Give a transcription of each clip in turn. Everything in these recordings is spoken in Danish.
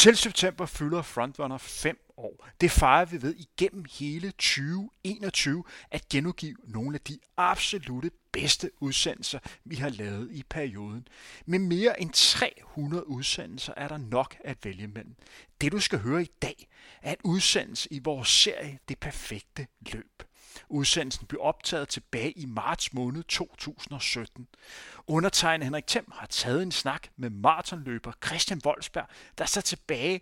Til september fylder Frontrunner 5 år. Det fejrer vi ved igennem hele 2021 at genudgive nogle af de absolute bedste udsendelser, vi har lavet i perioden. Med mere end 300 udsendelser er der nok at vælge mellem. Det du skal høre i dag er en udsendelse i vores serie Det Perfekte Løb. Udsendelsen blev optaget tilbage i marts måned 2017. Undertegnet Henrik Thiem har taget en snak med maratonløber Christian Wolfsberg, der står tilbage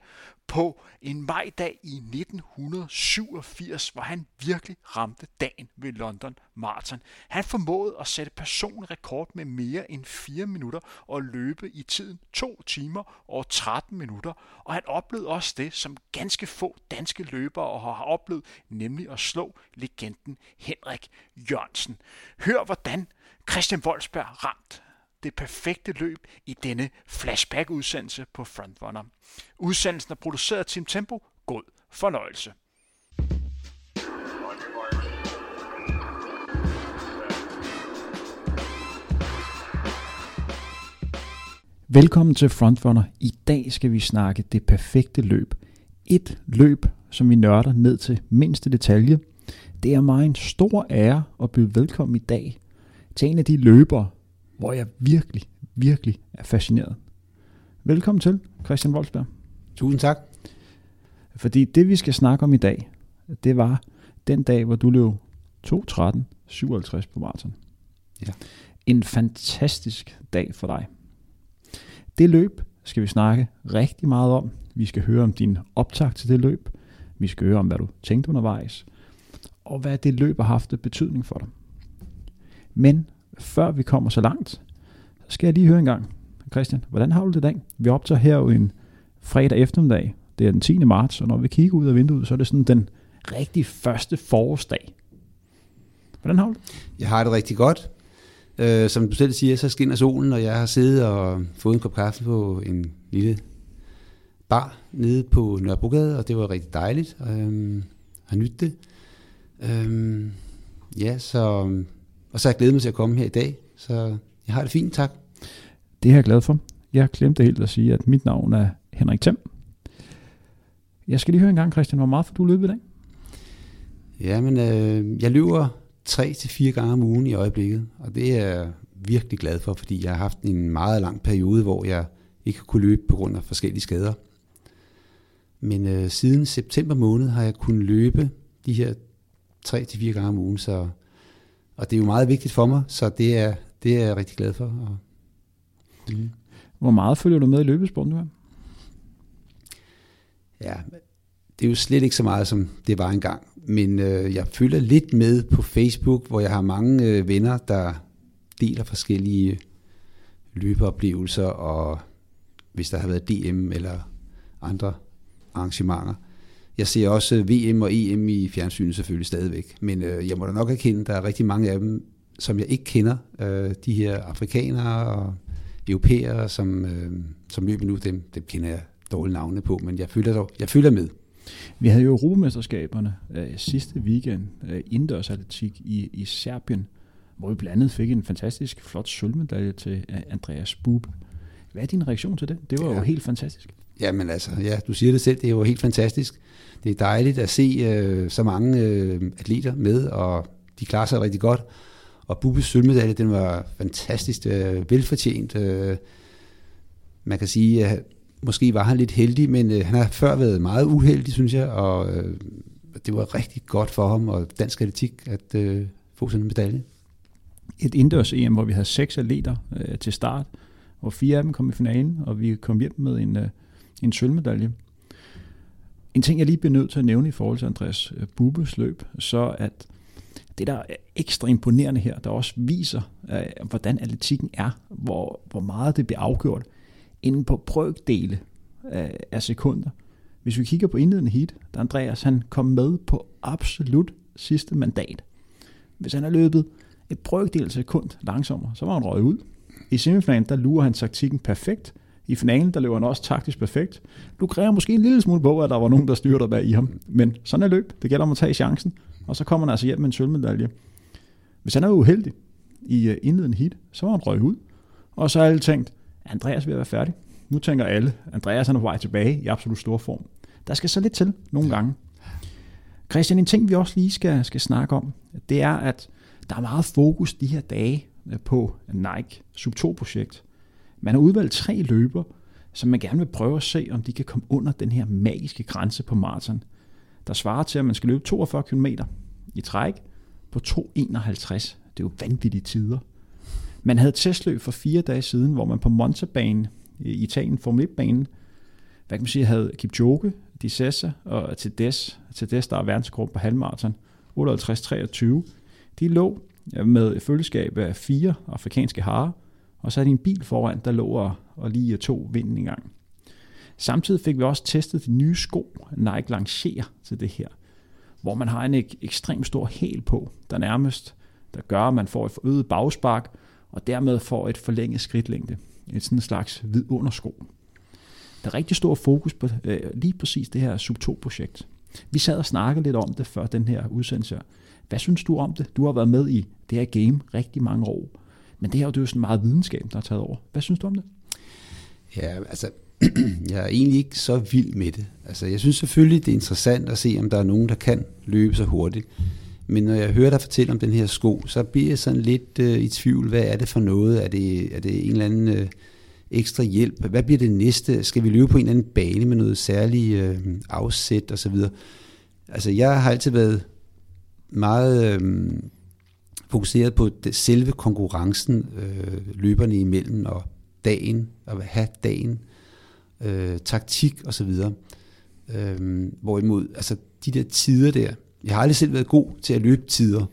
på en majdag i 1987, hvor han virkelig ramte dagen ved London Marathon. Han formåede at sætte personlig rekord med mere end 4 minutter og løbe i tiden 2 timer og 13 minutter, og han oplevede også det, som ganske få danske løbere har oplevet, nemlig at slå legenden Henrik Jørgensen. Hør hvordan Christian Wolfsberg ramt det perfekte løb i denne flashback-udsendelse på Frontrunner. Udsendelsen er produceret af Team Tempo. God fornøjelse. Velkommen til Frontrunner. I dag skal vi snakke det perfekte løb. Et løb, som vi nørder ned til mindste detalje. Det er mig en stor ære at byde velkommen i dag til en af de løbere, hvor jeg virkelig, virkelig er fascineret. Velkommen til, Christian Wolfsberg. Tusind tak. Fordi det, vi skal snakke om i dag, det var den dag, hvor du løb 2.13.57 på maraton. Ja. En fantastisk dag for dig. Det løb skal vi snakke rigtig meget om. Vi skal høre om din optag til det løb. Vi skal høre om, hvad du tænkte undervejs. Og hvad det løb har haft betydning for dig. Men før vi kommer så langt, så skal jeg lige høre en gang, Christian, hvordan har du det i dag? Vi optager her jo en fredag eftermiddag. Det er den 10. marts, og når vi kigger ud af vinduet, så er det sådan den rigtig første forårsdag. Hvordan har du det? Jeg har det rigtig godt. Øh, som du selv siger, så skinner solen, og jeg har siddet og fået en kop kaffe på en lille bar nede på Nørrebrogade, og det var rigtig dejligt. Øh, har nydt det. Øh, ja, så, og så har jeg glædet mig til at komme her i dag, så jeg har det fint, tak. Det er jeg glad for. Jeg glemte helt at sige, at mit navn er Henrik Thiem. Jeg skal lige høre en gang, Christian, hvor meget får du løbet i dag? Jamen, øh, jeg løber tre til fire gange om ugen i øjeblikket, og det er jeg virkelig glad for, fordi jeg har haft en meget lang periode, hvor jeg ikke kunne løbe på grund af forskellige skader. Men øh, siden september måned har jeg kunnet løbe de her tre til fire gange om ugen, så, og det er jo meget vigtigt for mig, så det er, det er jeg rigtig glad for. Og, mm. Hvor meget følger du med i løbesporten nu? Ja, det er jo slet ikke så meget, som det var engang. Men øh, jeg følger lidt med på Facebook, hvor jeg har mange øh, venner, der deler forskellige løbeoplevelser, og hvis der har været DM eller andre arrangementer. Jeg ser også VM og EM i fjernsynet selvfølgelig stadigvæk, men øh, jeg må da nok erkende, at der er rigtig mange af dem, som jeg ikke kender. Øh, de her afrikanere og europæere, som, øh, som løber nu, dem, dem kender jeg dårlige navne på, men jeg følger, dog, jeg følger med. Vi havde jo Europamesterskaberne øh, sidste weekend, øh, indendørsatletik i, i Serbien, hvor vi blandt andet fik en fantastisk flot sølvmedalje til øh, Andreas Bube. Hvad er din reaktion til det? Det var ja. jo helt fantastisk. Jamen altså, ja, du siger det selv, det er jo helt fantastisk. Det er dejligt at se øh, så mange øh, atleter med, og de klarer sig rigtig godt. Og Bubbes sølvmedalje, den var fantastisk øh, velfortjent. Øh, man kan sige, at måske var han lidt heldig, men øh, han har før været meget uheldig, synes jeg, og øh, det var rigtig godt for ham og dansk atletik at øh, få sådan en medalje. Et indendørs-EM, hvor vi havde seks atleter øh, til start, hvor fire af dem kom i finalen, og vi kom hjem med en, øh, en sølvmedalje. En ting, jeg lige bliver nødt til at nævne i forhold til Andreas øh, Bubes løb, så at det, der er ekstra imponerende her, der også viser, øh, hvordan atletikken er, hvor, hvor meget det bliver afgjort, inden på brøkdele af, af sekunder. Hvis vi kigger på indledende heat, der Andreas han kom med på absolut sidste mandat. Hvis han har løbet et brøkdel sekund langsommere, så var han røget ud. I semifinalen, der lurer han taktikken perfekt. I finalen, der løber han også taktisk perfekt. Du kræver måske en lille smule på, at der var nogen, der styrter bag i ham. Men sådan er løb. Det gælder om at tage chancen. Og så kommer han altså hjem med en sølvmedalje. Hvis han er uheldig i øh, indledende heat, så var han røget ud. Og så har alle tænkt, Andreas vil være færdig. Nu tænker alle, Andreas han er på vej tilbage i absolut stor form. Der skal så lidt til nogle gange. Christian, en ting vi også lige skal, skal snakke om, det er, at der er meget fokus de her dage øh, på Nike Sub 2-projekt. Man har udvalgt tre løber, som man gerne vil prøve at se, om de kan komme under den her magiske grænse på maraton, der svarer til, at man skal løbe 42 km i træk på 2.51. Det er jo vanvittige tider. Man havde testløb for fire dage siden, hvor man på Monza-banen i Italien, Formel 1-banen, hvad kan man sige, havde Kipchoge, Di Sessa og Tedes, Tedes der er verdensrekord på halvmarathon, 58-23. De lå med følgeskab af fire afrikanske harer, og så havde de en bil foran, der lå og, og lige to vinden i gang. Samtidig fik vi også testet de nye sko, Nike lancerer til det her, hvor man har en ek- ekstremt stor hæl på, der nærmest der gør, at man får et forøget bagspark, og dermed får et forlænget skridtlængde. Et sådan slags vidundersko. Der er rigtig stor fokus på øh, lige præcis det her Sub2-projekt. Vi sad og snakkede lidt om det før den her udsendelse. Hvad synes du om det? Du har været med i det her game rigtig mange år. Men det her det er jo sådan meget videnskab, der er taget over. Hvad synes du om det? Ja, altså, jeg er egentlig ikke så vild med det. Altså, jeg synes selvfølgelig, det er interessant at se, om der er nogen, der kan løbe så hurtigt. Men når jeg hører dig fortælle om den her sko, så bliver jeg sådan lidt øh, i tvivl. Hvad er det for noget? Er det, er det en eller anden øh, ekstra hjælp? Hvad bliver det næste? Skal vi løbe på en eller anden bane med noget særligt øh, afsæt osv.? Altså, jeg har altid været meget øh, fokuseret på det, selve konkurrencen øh, løberne imellem og dagen, og have dagen, øh, taktik osv. Øh, hvorimod, altså de der tider der, jeg har aldrig selv været god til at løbe tider,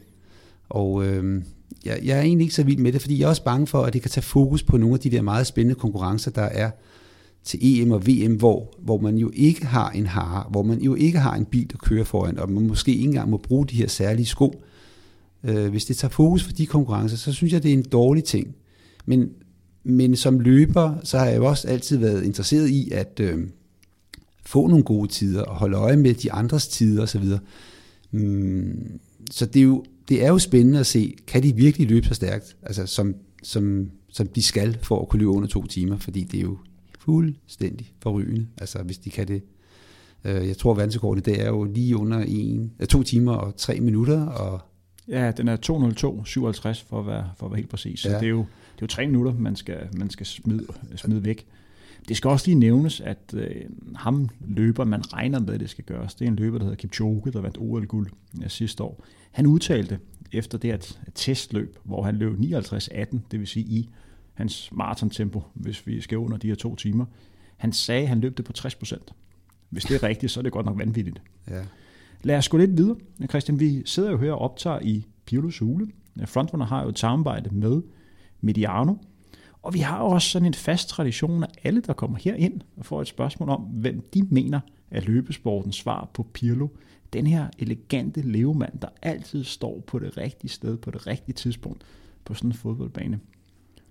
og øh, jeg, jeg er egentlig ikke så vild med det, fordi jeg er også bange for, at det kan tage fokus på nogle af de der meget spændende konkurrencer, der er til EM og VM, hvor, hvor man jo ikke har en hare, hvor man jo ikke har en bil, der kører foran, og man måske ikke engang må bruge de her særlige sko. Øh, øh, hvis det tager fokus for de konkurrencer, så synes jeg, det er en dårlig ting. Men, men som løber, så har jeg jo også altid været interesseret i at øh, få nogle gode tider, og holde øje med de andres tider osv. Mm, så det er, jo, det er jo spændende at se, kan de virkelig løbe så stærkt, altså som, som, som de skal for at kunne løbe under to timer, fordi det er jo fuldstændig forrygende, altså hvis de kan det. Øh, jeg tror, at verdensrekorden i dag er jo lige under en, to timer og tre minutter. Og ja, den er 2.02.57 for at være, for at være helt præcis. Så ja. det, er jo, det er jo tre minutter, man skal, man skal smide, smide væk. Det skal også lige nævnes, at øh, ham løber, man regner med, at det skal gøres, det er en løber, der hedder Kipchoge, der vandt OL-guld ja, sidste år. Han udtalte efter det her testløb, hvor han løb 59.18, det vil sige i hans maratontempo, hvis vi skal under de her to timer. Han sagde, at han løb det på 60 procent. Hvis det er rigtigt, så er det godt nok vanvittigt. Ja. Lad os gå lidt videre. Christian, vi sidder jo her og optager i Pirlos Hule. Frontrunner har jo et samarbejde med Mediano, og vi har også sådan en fast tradition at alle, der kommer her ind og får et spørgsmål om, hvem de mener er løbesportens svar på Pirlo. Den her elegante levemand, der altid står på det rigtige sted på det rigtige tidspunkt på sådan en fodboldbane.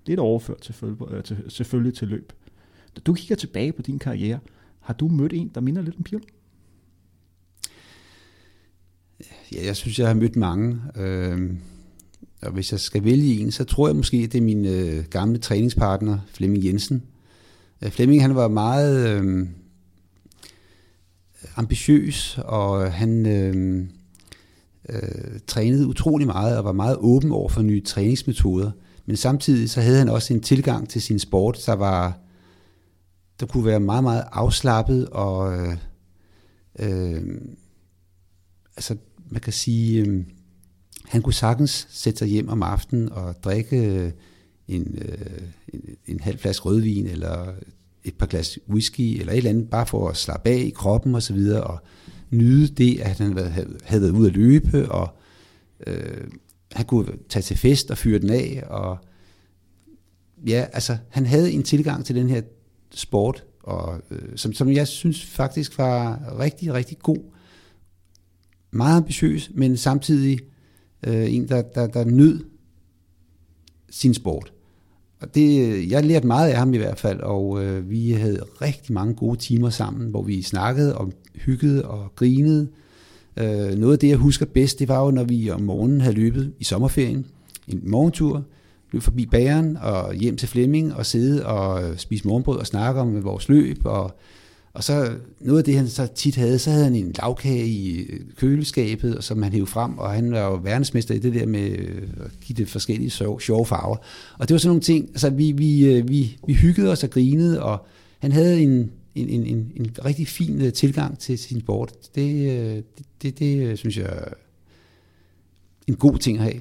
Lidt overført til, øh, til, selvfølgelig til løb. Da du kigger tilbage på din karriere, har du mødt en, der minder lidt om Pirlo? Ja, jeg synes, jeg har mødt mange. Øh, og hvis jeg skal vælge en, så tror jeg måske, at det er min øh, gamle træningspartner, Flemming Jensen. Øh, Flemming, han var meget øh, ambitiøs, og han øh, øh, trænede utrolig meget, og var meget åben over for nye træningsmetoder. Men samtidig så havde han også en tilgang til sin sport, der var der kunne være meget, meget afslappet, og øh, øh, altså man kan sige, øh, han kunne sagtens sætte sig hjem om aftenen og drikke øh, en, øh, en, en halv flaske rødvin, eller et par glas whisky, eller et eller andet, bare for at slappe af i kroppen og så videre, og nyde det, at han havde, havde været ude at løbe, og øh, han kunne tage til fest og fyre den af, og ja, altså, han havde en tilgang til den her sport, og, øh, som, som jeg synes faktisk var rigtig, rigtig god. Meget ambitiøs, men samtidig øh, en, der, der, der nød sin sport. Og det, øh, jeg lærte meget af ham i hvert fald, og øh, vi havde rigtig mange gode timer sammen, hvor vi snakkede og hyggede og grinede. Øh, noget af det, jeg husker bedst, det var jo, når vi om morgenen havde løbet i sommerferien, en morgentur, løb forbi bageren og hjem til Flemming og sidde og øh, spise morgenbrød og snakke om vores løb. Og, og så noget af det, han så tit havde, så havde han en lavkage i øh, køleskabet, som han hævde frem, og han var jo verdensmester i det der med øh, at give det forskellige sjove farver. Og det var sådan nogle ting, altså vi, vi, øh, vi, vi hyggede os og grinede, og han havde en, en, en, en, en rigtig fin tilgang til sin sport. Det, det, det, det synes jeg er en god ting at have.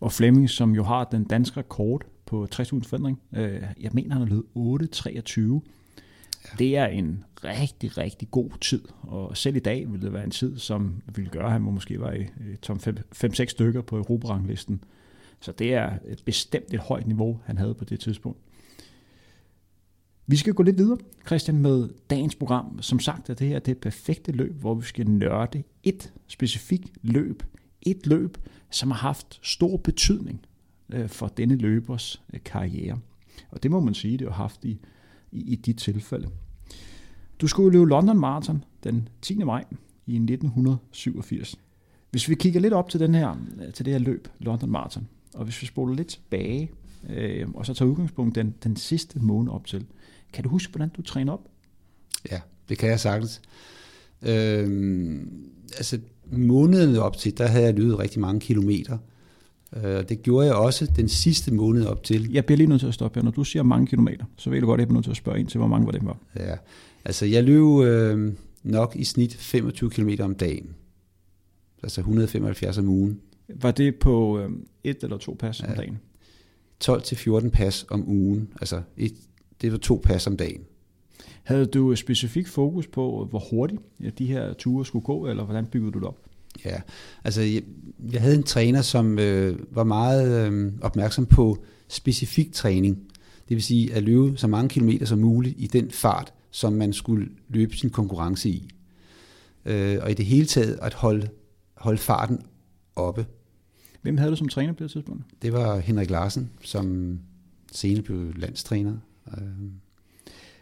Og Flemming, som jo har den danske rekord på 60.000 forandring, øh, jeg mener, han er løbet 8.23. Det er en rigtig, rigtig god tid, og selv i dag ville det være en tid, som ville gøre, at han måske var i top 5-6 stykker på Europaranglisten. Så det er bestemt et højt niveau, han havde på det tidspunkt. Vi skal gå lidt videre, Christian, med dagens program. Som sagt er det her det perfekte løb, hvor vi skal nørde et specifikt løb. Et løb, som har haft stor betydning øh, for denne løbers øh, karriere. Og det må man sige, det har haft i, i, i dit tilfælde. Du skulle løbe London Marathon den 10. maj i 1987. Hvis vi kigger lidt op til, den her, øh, til det her løb, London Marathon, og hvis vi spoler lidt tilbage, øh, og så tager udgangspunkt den, den sidste måned op til, kan du huske, hvordan du træner op? Ja, det kan jeg sagtens. Øh, altså måneden op til, der havde jeg løbet rigtig mange kilometer. Øh, det gjorde jeg også den sidste måned op til. Jeg bliver lige nødt til at stoppe her. Når du siger mange kilometer, så vil jeg godt, at jeg bliver nødt til at spørge ind til, hvor mange var det var. Ja, altså jeg løb øh, nok i snit 25 km om dagen. Altså 175 om ugen. Var det på øh, et eller to pas ja. om dagen? 12-14 pas om ugen. Altså et, det var to pas om dagen. Havde du specifik fokus på, hvor hurtigt de her ture skulle gå, eller hvordan byggede du det op? Ja, altså jeg, jeg havde en træner, som øh, var meget øh, opmærksom på specifik træning. Det vil sige at løbe så mange kilometer som muligt i den fart, som man skulle løbe sin konkurrence i. Øh, og i det hele taget at holde, holde farten oppe. Hvem havde du som træner på det tidspunkt? Det var Henrik Larsen, som senere blev landstræner. Øh,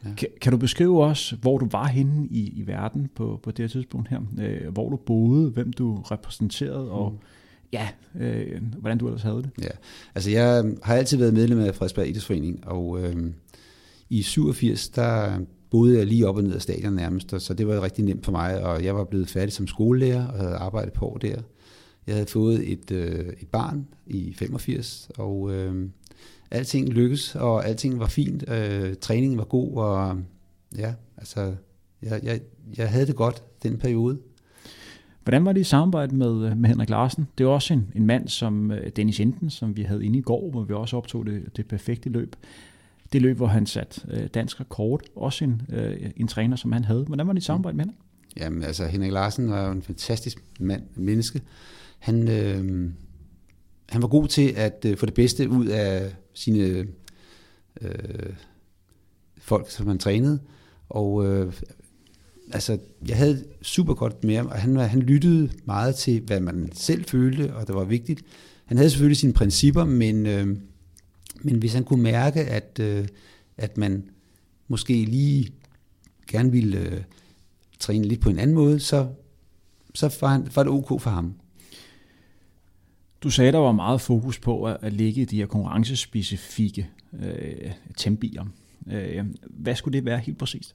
Ja. Kan, kan du beskrive også, hvor du var henne i, i verden på, på det her tidspunkt her? Øh, hvor du boede, hvem du repræsenterede, og mm. ja, øh, hvordan du ellers havde det? Ja, altså jeg har altid været medlem af Frederiksberg Idrætsforening, og øh, i 87, der boede jeg lige op og ned af stadion nærmest, så det var rigtig nemt for mig, og jeg var blevet færdig som skolelærer og havde arbejdet på der. Jeg havde fået et, øh, et barn i 85, og øh, alting lykkedes, og alting var fint. Øh, træningen var god, og ja, altså, jeg, jeg, jeg havde det godt den periode. Hvordan var det i samarbejde med, øh, med Henrik Larsen? Det er også en, en mand som øh, Dennis Enten, som vi havde inde i går, hvor vi også optog det, det perfekte løb. Det løb, hvor han satte øh, dansk rekord. Også en, øh, en træner, som han havde. Hvordan var det i samarbejde med Henrik? Jamen altså, Henrik Larsen var jo en fantastisk mand, menneske. Han, øh, han var god til at øh, få det bedste ud af sine øh, folk, som han trænede. Og øh, altså, jeg havde super godt med ham, og han, han lyttede meget til, hvad man selv følte, og det var vigtigt. Han havde selvfølgelig sine principper, men, øh, men hvis han kunne mærke, at, øh, at man måske lige gerne ville øh, træne lidt på en anden måde, så, så var, han, var det ok for ham. Du sagde, der var meget fokus på at, ligge i de her konkurrencespecifikke øh, tempier. Øh, hvad skulle det være helt præcist?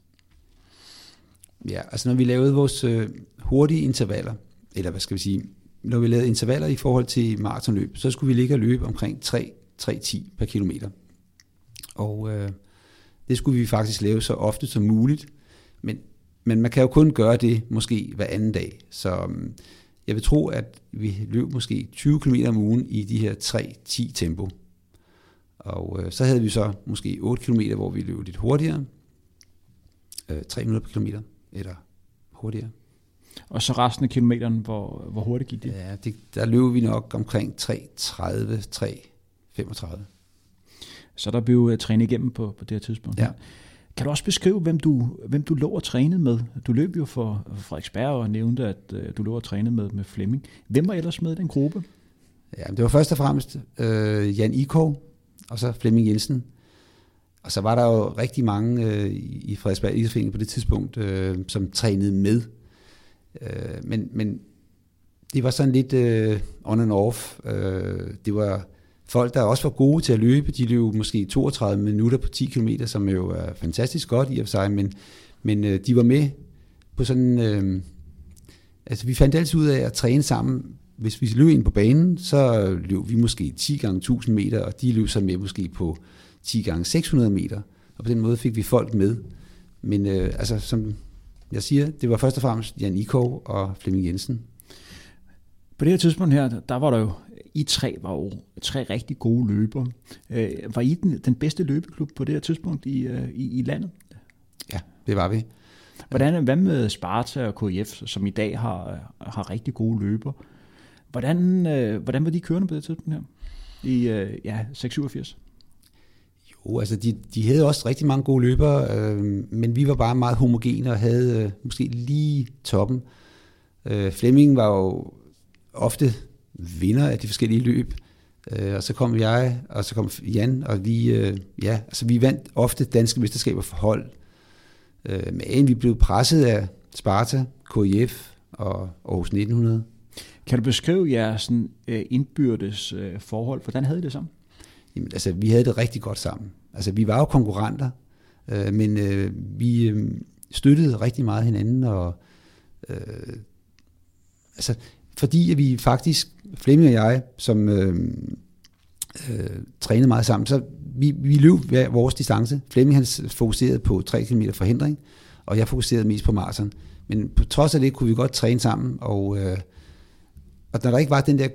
Ja, altså når vi lavede vores øh, hurtige intervaller, eller hvad skal vi sige, når vi lavede intervaller i forhold til maratonløb, så skulle vi ligge og løbe omkring 3-10 per kilometer. Og øh, det skulle vi faktisk lave så ofte som muligt, men, men man kan jo kun gøre det måske hver anden dag. Så øh, jeg vil tro, at vi løb måske 20 km om ugen i de her 3-10 tempo. Og øh, så havde vi så måske 8 km, hvor vi løb lidt hurtigere. Øh, 3 minutter per kilometer, eller hurtigere. Og så resten af kilometeren, hvor, hvor hurtigt gik det? Ja, det, der løb vi nok omkring 3.30, 3.35. Så der blev trænet igennem på, på det her tidspunkt? Ja. Kan du også beskrive, hvem du, hvem du lå og trænede med? Du løb jo for Frederiksberg og nævnte, at øh, du lå og trænede med, med Flemming. Hvem var ellers med i den gruppe? Ja, det var først og fremmest øh, Jan Ikov, og så Flemming Jensen. Og så var der jo rigtig mange øh, i Frederiksberg Idrætsforening på det tidspunkt, øh, som trænede med. Øh, men, men det var sådan lidt øh, on and off. Øh, det var folk, der også var gode til at løbe, de løb måske 32 minutter på 10 km, som jo er fantastisk godt i og for sig, men, men øh, de var med på sådan... Øh, altså vi fandt altid ud af at træne sammen. Hvis vi løb ind på banen, så løb vi måske 10 gange 1000 meter, og de løb så med måske på 10 gange 600 meter. Og på den måde fik vi folk med. Men øh, altså, som jeg siger, det var først og fremmest Jan Ikov og Flemming Jensen. På det her tidspunkt her, der var der jo, i tre var jo tre rigtig gode løbere. Øh, var I den, den bedste løbeklub på det her tidspunkt i, øh, i, i landet? Ja, det var vi. Hvordan, hvad med Sparta og KF, som i dag har, har rigtig gode løber? Hvordan, øh, hvordan var de kørende på det tidspunkt her? I øh, ja, 687? Jo, altså de, de havde også rigtig mange gode løbere, øh, men vi var bare meget homogene og havde øh, måske lige toppen. Øh, Flemming var jo ofte vinder af de forskellige løb, øh, og så kom jeg, og så kom Jan, og vi, øh, ja, altså vi vandt ofte danske mesterskaber for hold. Øh, men vi blev presset af Sparta, KIF og Aarhus 1900. Kan du beskrive jeres sådan, øh, indbyrdes øh, forhold? Hvordan havde I det sammen? Jamen, altså, vi havde det rigtig godt sammen. Altså, vi var jo konkurrenter, øh, men øh, vi øh, støttede rigtig meget hinanden, og øh, altså, fordi at vi faktisk, Flemming og jeg, som øh, øh, trænede meget sammen, så vi, vi løb hver vores distance. Flemming han fokuserede på 3 km forhindring, og jeg fokuserede mest på maraton. Men på trods af det kunne vi godt træne sammen, og, øh, og når der ikke var den der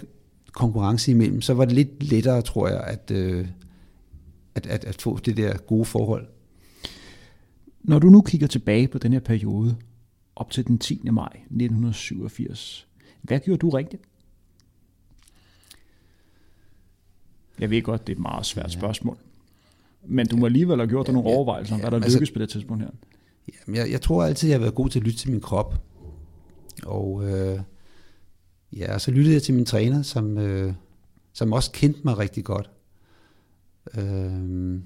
konkurrence imellem, så var det lidt lettere, tror jeg, at, øh, at, at, at få det der gode forhold. Når du nu kigger tilbage på den her periode, op til den 10. maj 1987, hvad gjorde du rigtigt? Jeg ved godt, det er et meget svært ja. spørgsmål. Men du må alligevel have gjort dig nogle ja, overvejelser om, hvad der altså, lykkes på det tidspunkt her. Jamen, jeg, jeg tror altid, jeg har været god til at lytte til min krop. Og øh, ja, så lyttede jeg til min træner, som, øh, som også kendte mig rigtig godt. Øh,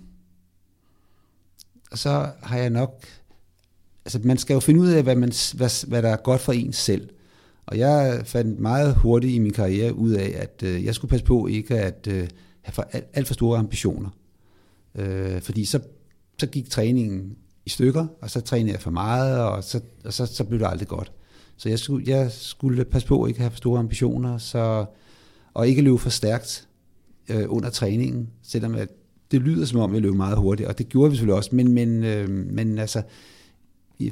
og så har jeg nok... Altså, man skal jo finde ud af, hvad, man, hvad, hvad der er godt for en selv. Og jeg fandt meget hurtigt i min karriere ud af, at øh, jeg skulle passe på ikke at øh, have for, alt, alt for store ambitioner. Øh, fordi så, så gik træningen i stykker, og så trænede jeg for meget, og så, og så, så blev det aldrig godt. Så jeg skulle, jeg skulle passe på ikke at have for store ambitioner, så, og ikke løbe for stærkt øh, under træningen, selvom at det lyder som om, jeg løb meget hurtigt, og det gjorde vi selvfølgelig også, men, men, øh, men altså,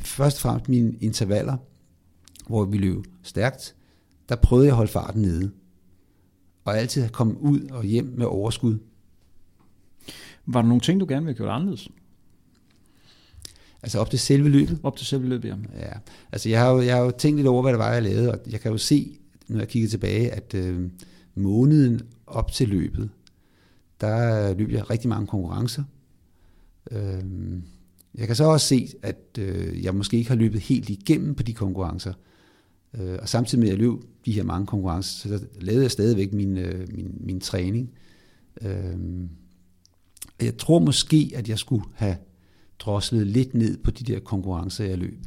først og fremmest mine intervaller, hvor vi løb stærkt, der prøvede jeg at holde farten nede. Og altid komme ud og hjem med overskud. Var der nogle ting, du gerne ville have gjort anderledes? Altså op til selve løbet? Op til selve løbet, ja. ja. Altså jeg har, jo, jeg har jo tænkt lidt over, hvad det var, jeg lavede, og jeg kan jo se, når jeg kigger tilbage, at øh, måneden op til løbet, der løb jeg rigtig mange konkurrencer. Øh, jeg kan så også se, at øh, jeg måske ikke har løbet helt igennem på de konkurrencer. Øh, og samtidig med, at jeg løb de her mange konkurrencer, så lavede jeg stadigvæk min, øh, min, min træning. Øh, jeg tror måske, at jeg skulle have droslet lidt ned på de der konkurrencer, jeg løb.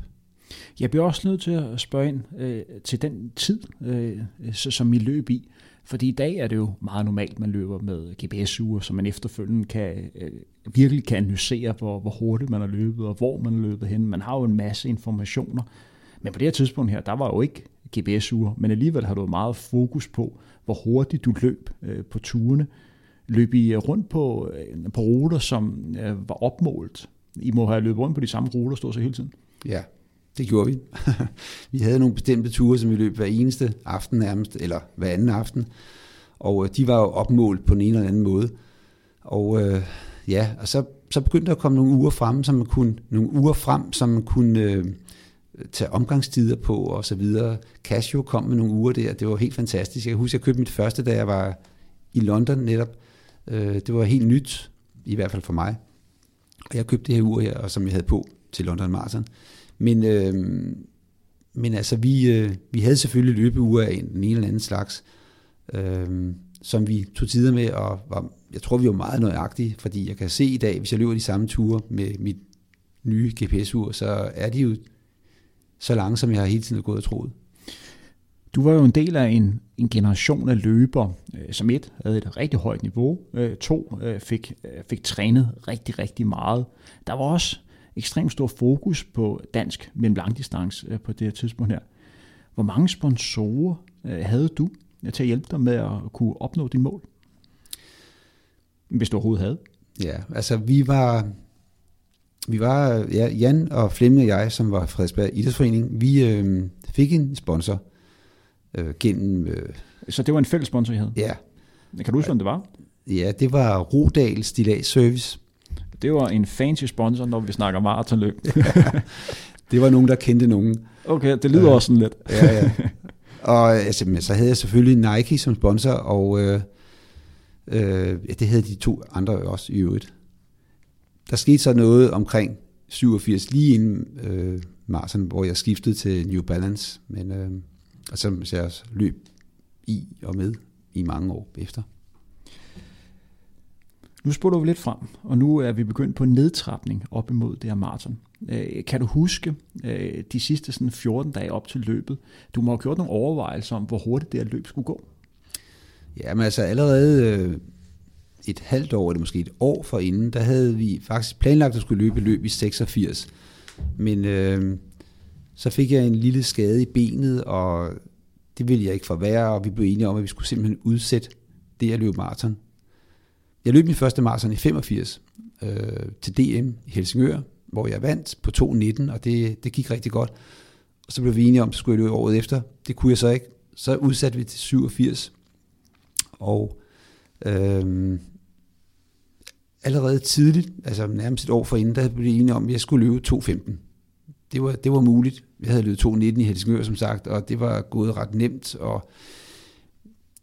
Jeg bliver også nødt til at spørge ind øh, til den tid, øh, som I løb i. Fordi i dag er det jo meget normalt, at man løber med GPS-ure, så man efterfølgende kan, øh, virkelig kan analysere, hvor, hvor hurtigt man har løbet, og hvor man har løbet hen. Man har jo en masse informationer. Men på det her tidspunkt her, der var jo ikke GPS-ure, men alligevel har du meget fokus på, hvor hurtigt du løb øh, på turene. Løb I øh, rundt på, øh, på ruter, som øh, var opmålt? I må have løbet rundt på de samme ruter stort set hele tiden. Ja, det gjorde vi. vi havde nogle bestemte ture, som vi løb hver eneste aften nærmest, eller hver anden aften. Og øh, de var jo opmålt på en eller anden måde. Og øh, ja, og så, så begyndte der at komme nogle uger frem, som man kunne, nogle uger frem, som man kunne øh, tage omgangstider på og så videre. Casio kom med nogle uger der, det var helt fantastisk. Jeg kan huske, jeg købte mit første, da jeg var i London netop. Øh, det var helt nyt, i hvert fald for mig. Og jeg købte det her ur her, som jeg havde på til London Marathon. Men, øh, men altså, vi, øh, vi havde selvfølgelig løbeuger af den ene eller anden slags, øh, som vi tog tider med, og var, jeg tror, vi var meget nøjagtige, fordi jeg kan se i dag, hvis jeg løber de samme ture med mit nye GPS-ur, så er de jo så lange, som jeg har hele tiden gået og troet. Du var jo en del af en, en generation af løber, øh, som et havde et rigtig højt niveau, øh, to øh, fik, fik trænet rigtig, rigtig meget. Der var også ekstremt stor fokus på dansk mellem langdistance på det her tidspunkt her. Hvor mange sponsorer havde du til at hjælpe dig med at kunne opnå dine mål? Hvis du overhovedet havde. Ja, altså vi var, vi var ja, Jan og Flemming og jeg, som var Frederiksberg Idrætsforening, vi øh, fik en sponsor øh, gennem... Øh, Så det var en fælles sponsor, I havde? ja, Kan du huske, hvem det var? ja, det var Rodal Stilas Service. Det var en fancy sponsor, når vi snakker maratonløb. Det var nogen, der kendte nogen. Okay, det lyder Øh. også sådan lidt. Ja, ja. Og altså, så havde jeg selvfølgelig Nike som sponsor, og øh, øh, det havde de to andre også i øvrigt. Der skete så noget omkring 87, lige inden øh, maraton, hvor jeg skiftede til New Balance, men øh, og så så jeg også løb i og med i mange år efter. Nu spoler vi lidt frem, og nu er vi begyndt på en nedtrapning op imod det her maraton. Øh, Kan du huske øh, de sidste sådan 14 dage op til løbet? Du må have gjort nogle overvejelser om, hvor hurtigt det her løb skulle gå. Ja, men altså allerede øh, et halvt år, eller måske et år forinden, der havde vi faktisk planlagt at skulle løbe løb i 86. Men øh, så fik jeg en lille skade i benet, og det ville jeg ikke forværre, og vi blev enige om, at vi skulle simpelthen udsætte det at løbe maraton. Jeg løb min første maraton i 85 øh, til DM i Helsingør, hvor jeg vandt på 2.19, og det, det gik rigtig godt. Og så blev vi enige om, at skulle jeg løbe året efter. Det kunne jeg så ikke. Så udsatte vi til 87, og øhm, allerede tidligt, altså nærmest et år forinden, der blev enige om, at jeg skulle løbe 2.15. Det var, det var muligt. Jeg havde løbet 2.19 i Helsingør, som sagt, og det var gået ret nemt, og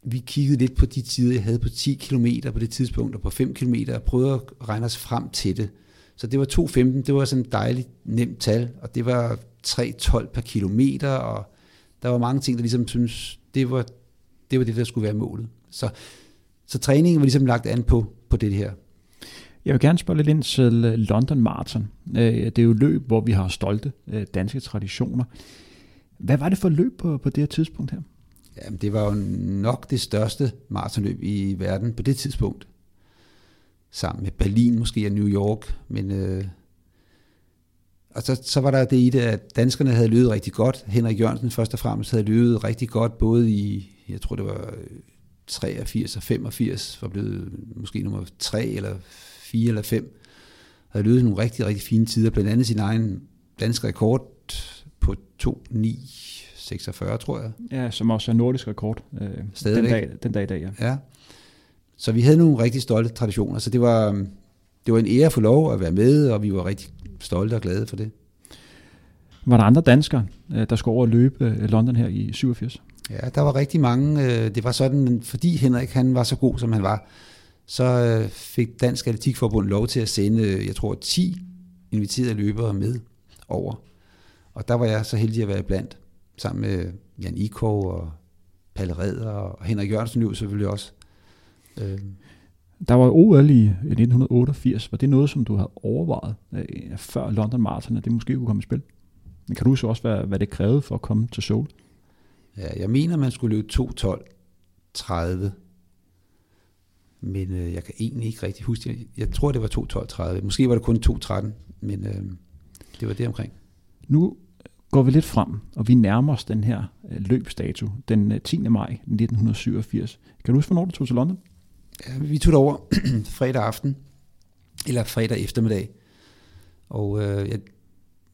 vi kiggede lidt på de tider, jeg havde på 10 km på det tidspunkt, og på 5 km, og prøvede at regne os frem til det. Så det var 2.15, det var sådan et dejligt nemt tal, og det var 3.12 per kilometer, og der var mange ting, der ligesom synes, det var det, var det der skulle være målet. Så, så træningen var ligesom lagt an på, på det her. Jeg vil gerne spørge lidt ind til øh, London Marathon. Øh, Det er jo et løb, hvor vi har stolte øh, danske traditioner. Hvad var det for løb på, på det her tidspunkt her? Jamen, det var jo nok det største maratonløb i verden på det tidspunkt. Sammen med Berlin måske og New York. Men, øh, og så, så var der det i det, at danskerne havde løbet rigtig godt. Henrik Jørgensen først og fremmest havde løbet rigtig godt, både i, jeg tror det var 83 og 85, var blevet måske nummer 3 eller 4 eller 5. Havde løbet nogle rigtig, rigtig fine tider, blandt andet sin egen dansk rekord på 2.946, tror jeg. Ja, som også er nordisk rekord øh, den, dag, den dag i dag, ja. Ja. Så vi havde nogle rigtig stolte traditioner, så det var, det var en ære at få lov at være med, og vi var rigtig stolte og glade for det. Var der andre danskere, øh, der skulle over og løbe øh, London her i 87? Ja, der var rigtig mange. øh, Det var sådan, fordi Henrik han var så god, som han var, så øh, fik Dansk Atletikforbund lov til at sende, øh, jeg tror, 10 inviterede løbere med over. Og der var jeg så heldig at være blandt, sammen med øh, Jan Ikov og Palle Redder, og Henrik Jørgensen løb selvfølgelig også. Øh, Der var OL i 1988. Var det noget, som du havde overvejet øh, før London Marathon, at det måske kunne komme i spil? Men kan du så også, hvad, hvad det krævede for at komme til Seoul? Ja, jeg mener, man skulle løbe 2.12.30. Men øh, jeg kan egentlig ikke rigtig huske det. Jeg tror, det var 2.12.30. Måske var det kun 2.13, men øh, det var det omkring. Nu går vi lidt frem, og vi nærmer os den her øh, løbsdato, den øh, 10. maj 1987. Kan du huske, hvornår du tog til London? Ja, vi tog over fredag aften, eller fredag eftermiddag. Og øh, ja,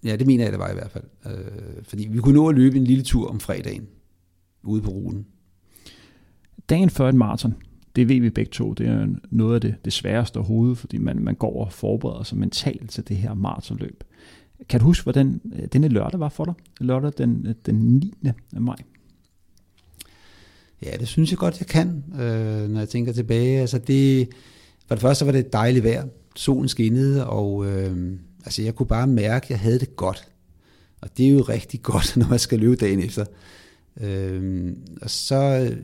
ja, det mener jeg, det var i hvert fald. Øh, fordi vi kunne nå at løbe en lille tur om fredagen ude på ruten. Dagen før et maraton, det ved vi begge to, det er noget af det, det sværeste overhovedet, fordi man, man går og forbereder sig mentalt til det her maratonløb. Kan du huske, hvordan øh, denne lørdag var for dig? Lørdag den, øh, den 9. maj. Ja, det synes jeg godt, jeg kan, øh, når jeg tænker tilbage. Altså det, for det første var det et dejligt vejr. Solen skinnede, og øh, altså jeg kunne bare mærke, at jeg havde det godt. Og det er jo rigtig godt, når man skal løbe dagen efter. Øh, og så,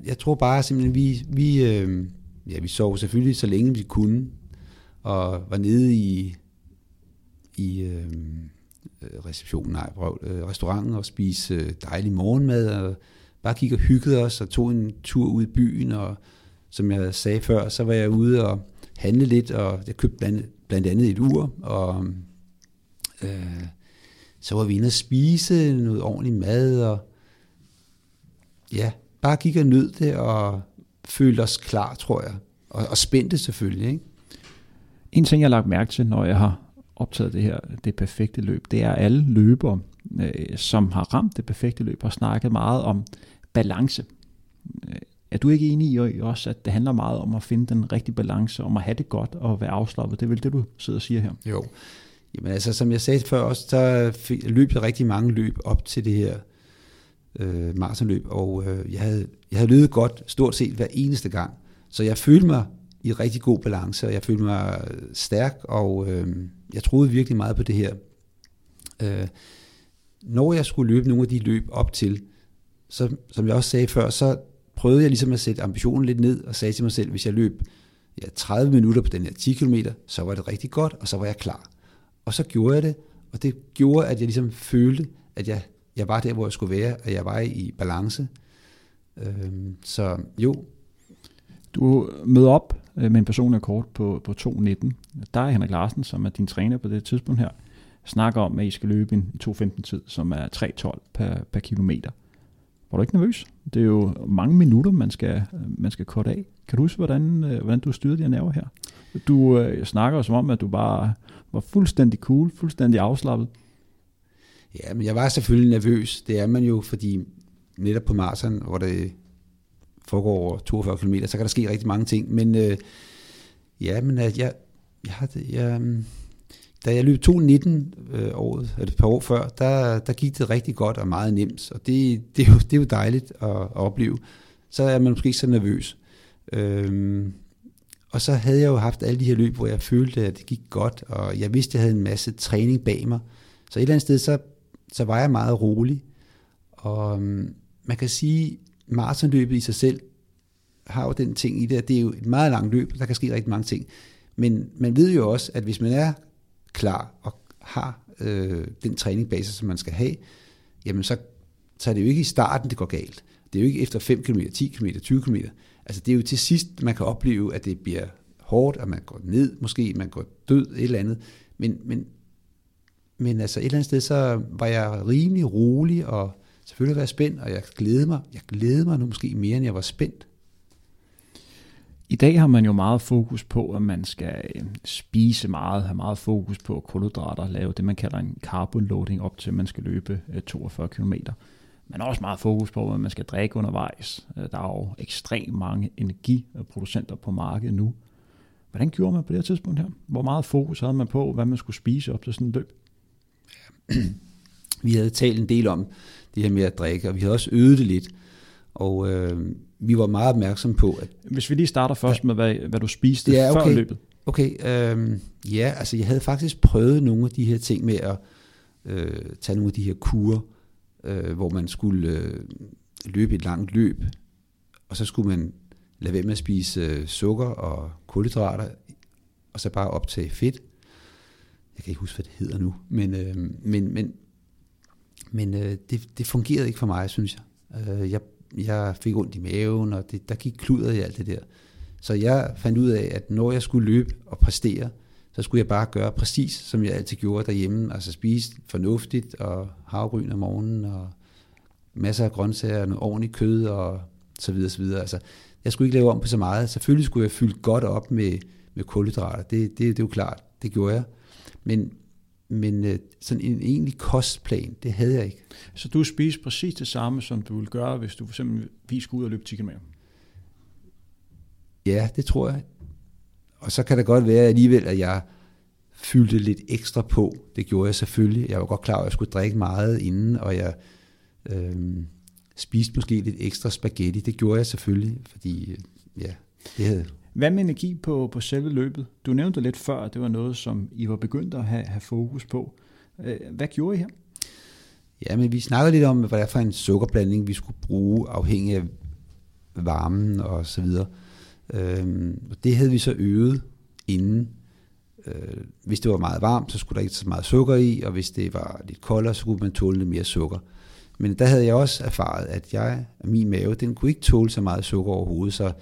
jeg tror bare simpelthen, vi, vi, øh, ja, vi sov selvfølgelig så længe vi kunne, og var nede i, i øhm, øh, receptionen, nej, prøv, øh, restauranten og spise øh, dejlig morgenmad, og bare gik og hyggede os og tog en tur ud i byen, og som jeg sagde før, så var jeg ude og handle lidt, og jeg købte blandt, blandt andet et ur, og øh, så var vi inde og spise noget ordentlig mad, og ja, bare gik og nød det, og følte os klar, tror jeg. Og, og spændte selvfølgelig, ikke? En ting, jeg har lagt mærke til, når jeg har optaget det her, det perfekte løb, det er alle løbere, øh, som har ramt det perfekte løb, har snakket meget om balance. Øh, er du ikke enig i også, at det handler meget om at finde den rigtige balance, om at have det godt og være afslappet? Det er vel det, du sidder og siger her? Jo. Jamen altså, som jeg sagde før også, så løb jeg rigtig mange løb op til det her øh, maratonløb, og øh, jeg, havde, jeg havde løbet godt stort set hver eneste gang. Så jeg følte mig i rigtig god balance, og jeg følte mig stærk, og øh, jeg troede virkelig meget på det her. Øh, når jeg skulle løbe nogle af de løb op til, så, som jeg også sagde før, så prøvede jeg ligesom at sætte ambitionen lidt ned, og sagde til mig selv, hvis jeg løb ja, 30 minutter på den her 10 km, så var det rigtig godt, og så var jeg klar. Og så gjorde jeg det, og det gjorde, at jeg ligesom følte, at jeg, jeg var der, hvor jeg skulle være, og jeg var i balance. Øh, så jo. Du møder op øh, med en personlig kort på, på 2.19. Der er Henrik Larsen, som er din træner på det tidspunkt her, snakker om, at I skal løbe en 2.15 tid, som er 3.12 per, per kilometer. Var du ikke nervøs? Det er jo mange minutter, man skal, man skal korte af. Kan du huske, hvordan, øh, hvordan du styrede dine nerver her? Du øh, snakker som om, at du bare var fuldstændig cool, fuldstændig afslappet. Ja, men jeg var selvfølgelig nervøs. Det er man jo, fordi netop på Marsen, hvor det foregår over 42 km, så kan der ske rigtig mange ting. Men øh, ja, men at jeg, jeg, jeg, jeg, da jeg løb 2.19 øh, året, eller et par år før, der, der gik det rigtig godt og meget nemt, og det, det, er, jo, det er jo dejligt at, at opleve. Så er man måske ikke så nervøs. Øhm, og så havde jeg jo haft alle de her løb, hvor jeg følte, at det gik godt, og jeg vidste, at jeg havde en masse træning bag mig. Så et eller andet sted, så, så var jeg meget rolig. Og øhm, man kan sige, maratonløbet i sig selv har jo den ting i det, at det er jo et meget langt løb, der kan ske rigtig mange ting. Men man ved jo også, at hvis man er klar og har øh, den træning bag sig, som man skal have, jamen så, så er det jo ikke i starten, det går galt. Det er jo ikke efter 5 km, 10 km, 20 km. Altså det er jo til sidst, man kan opleve, at det bliver hårdt, at man går ned, måske man går død, et eller andet. Men, men, men altså et eller andet sted, så var jeg rimelig rolig, og selvfølgelig var jeg spændt, og jeg glædede mig. Jeg glædede mig nu måske mere, end jeg var spændt. I dag har man jo meget fokus på, at man skal øh, spise meget, have meget fokus på kulhydrater, lave det, man kalder en carbon loading op til, at man skal løbe øh, 42 km. Man har også meget fokus på, hvad man skal drikke undervejs. Øh, der er jo ekstremt mange energiproducenter på markedet nu. Hvordan gjorde man på det her tidspunkt her? Hvor meget fokus havde man på, hvad man skulle spise op til sådan et løb? Vi havde talt en del om det her med at drikke, og vi havde også øget det lidt. Og øh, vi var meget opmærksomme på, at... Hvis vi lige starter først ja, med, hvad, hvad du spiste ja, okay, før løbet. Okay, øh, ja, altså jeg havde faktisk prøvet nogle af de her ting med at øh, tage nogle af de her kurer, øh, hvor man skulle øh, løbe et langt løb, og så skulle man lade være med at spise øh, sukker og kulhydrater, og så bare optage fedt. Jeg kan ikke huske, hvad det hedder nu, men, øh, men, men, men øh, det, det fungerede ikke for mig, synes jeg. Øh, jeg jeg fik ondt i maven, og det, der gik kludret i alt det der. Så jeg fandt ud af, at når jeg skulle løbe og præstere, så skulle jeg bare gøre præcis, som jeg altid gjorde derhjemme. Altså spise fornuftigt, og havgryn om morgenen, og masser af grøntsager, noget ordentligt kød, og så videre, så videre. Altså, jeg skulle ikke lave om på så meget. Selvfølgelig skulle jeg fylde godt op med, med kulhydrater. Det, det, det er jo klart, det gjorde jeg. Men men øh, sådan en egentlig kostplan, det havde jeg ikke. Så du spiser præcis det samme, som du ville gøre, hvis du for eksempel skulle ud og løbe 10 km? Ja, det tror jeg. Og så kan det godt være alligevel, at jeg fyldte lidt ekstra på. Det gjorde jeg selvfølgelig. Jeg var godt klar over, at jeg skulle drikke meget inden, og jeg øh, spiste måske lidt ekstra spaghetti. Det gjorde jeg selvfølgelig, fordi ja, det havde hvad med energi på, på selve løbet? Du nævnte lidt før, at det var noget, som I var begyndt at have, have fokus på. Øh, hvad gjorde I her? Ja, men vi snakkede lidt om, hvad det er for en sukkerblanding, vi skulle bruge, afhængig af varmen og så videre. Øhm, det havde vi så øvet inden. Øh, hvis det var meget varmt, så skulle der ikke så meget sukker i, og hvis det var lidt koldere, så kunne man tåle lidt mere sukker. Men der havde jeg også erfaret, at jeg, min mave, den kunne ikke tåle så meget sukker overhovedet, så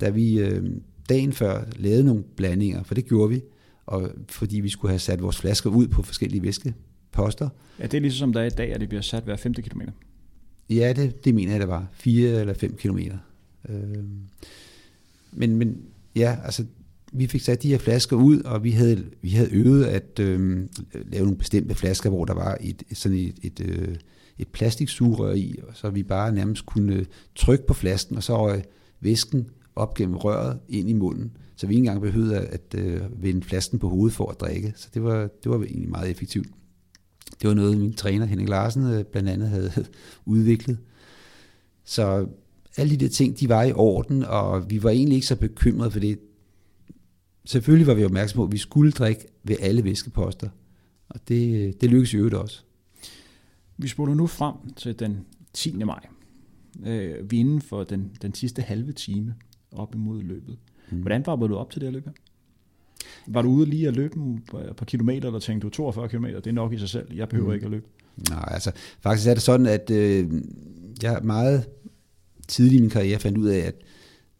da vi øh, dagen før lavede nogle blandinger, for det gjorde vi, og fordi vi skulle have sat vores flasker ud på forskellige væskeposter. Ja, det er ligesom som der er i dag, at det bliver sat hver 5 km. Ja, det, det mener jeg, det var. 4 eller 5 kilometer. Øh, men, men ja, altså vi fik sat de her flasker ud, og vi havde, vi havde øvet at øh, lave nogle bestemte flasker, hvor der var et, sådan et, et, øh, et plastiksugerør i, og så vi bare nærmest kunne trykke på flasken, og så røg væsken op gennem røret ind i munden, så vi ikke engang behøvede at, at øh, vende flasken på hovedet for at drikke. Så det var, det var egentlig meget effektivt. Det var noget, min træner Henning Larsen øh, blandt andet havde udviklet. Så alle de der ting, de var i orden, og vi var egentlig ikke så bekymrede for det. Selvfølgelig var vi opmærksomme på, at vi skulle drikke ved alle væskeposter, og det, øh, det lykkedes i øvrigt også. Vi spoler nu frem til den 10. maj. Øh, vi er inden for den, den sidste halve time op imod løbet. Mm. Hvordan var du op til det her løb her? Var du ude lige at løbe et par kilometer, eller tænkte du 42 km, det er nok i sig selv, jeg behøver mm. ikke at løbe? Nej, altså faktisk er det sådan, at øh, jeg meget tidligt i min karriere fandt ud af, at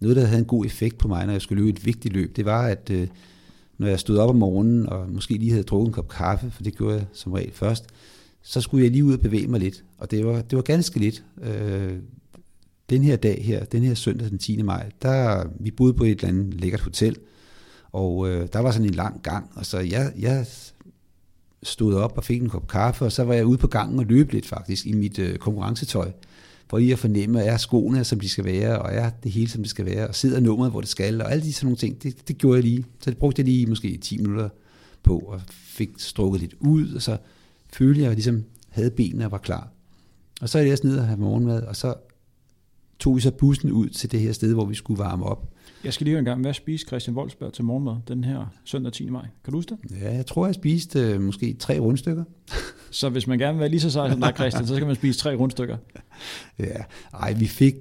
noget, der havde en god effekt på mig, når jeg skulle løbe et vigtigt løb, det var, at øh, når jeg stod op om morgenen, og måske lige havde drukket en kop kaffe, for det gjorde jeg som regel først, så skulle jeg lige ud og bevæge mig lidt. Og det var, det var ganske lidt. Øh, den her dag her, den her søndag den 10. maj, der vi boede på et eller andet lækkert hotel, og øh, der var sådan en lang gang, og så jeg, jeg stod op og fik en kop kaffe, og så var jeg ude på gangen og løb lidt faktisk i mit øh, konkurrencetøj, for lige at fornemme, at er skoene, som de skal være, og er det hele, som det skal være, og sidder nummeret, hvor det skal, og alle de sådan nogle ting, det, det gjorde jeg lige. Så det brugte jeg lige måske 10 minutter på, og fik strukket lidt ud, og så følte jeg, at jeg ligesom havde benene og var klar. Og så er jeg ned og have morgenmad, og så tog vi så bussen ud til det her sted, hvor vi skulle varme op. Jeg skal lige høre en gang, hvad spiste Christian Wolfsberg til morgenmad den her søndag 10. maj? Kan du huske det? Ja, jeg tror, jeg spiste øh, måske tre rundstykker. så hvis man gerne vil være lige så sej som dig, Christian, så skal man spise tre rundstykker? Ja, ej, vi fik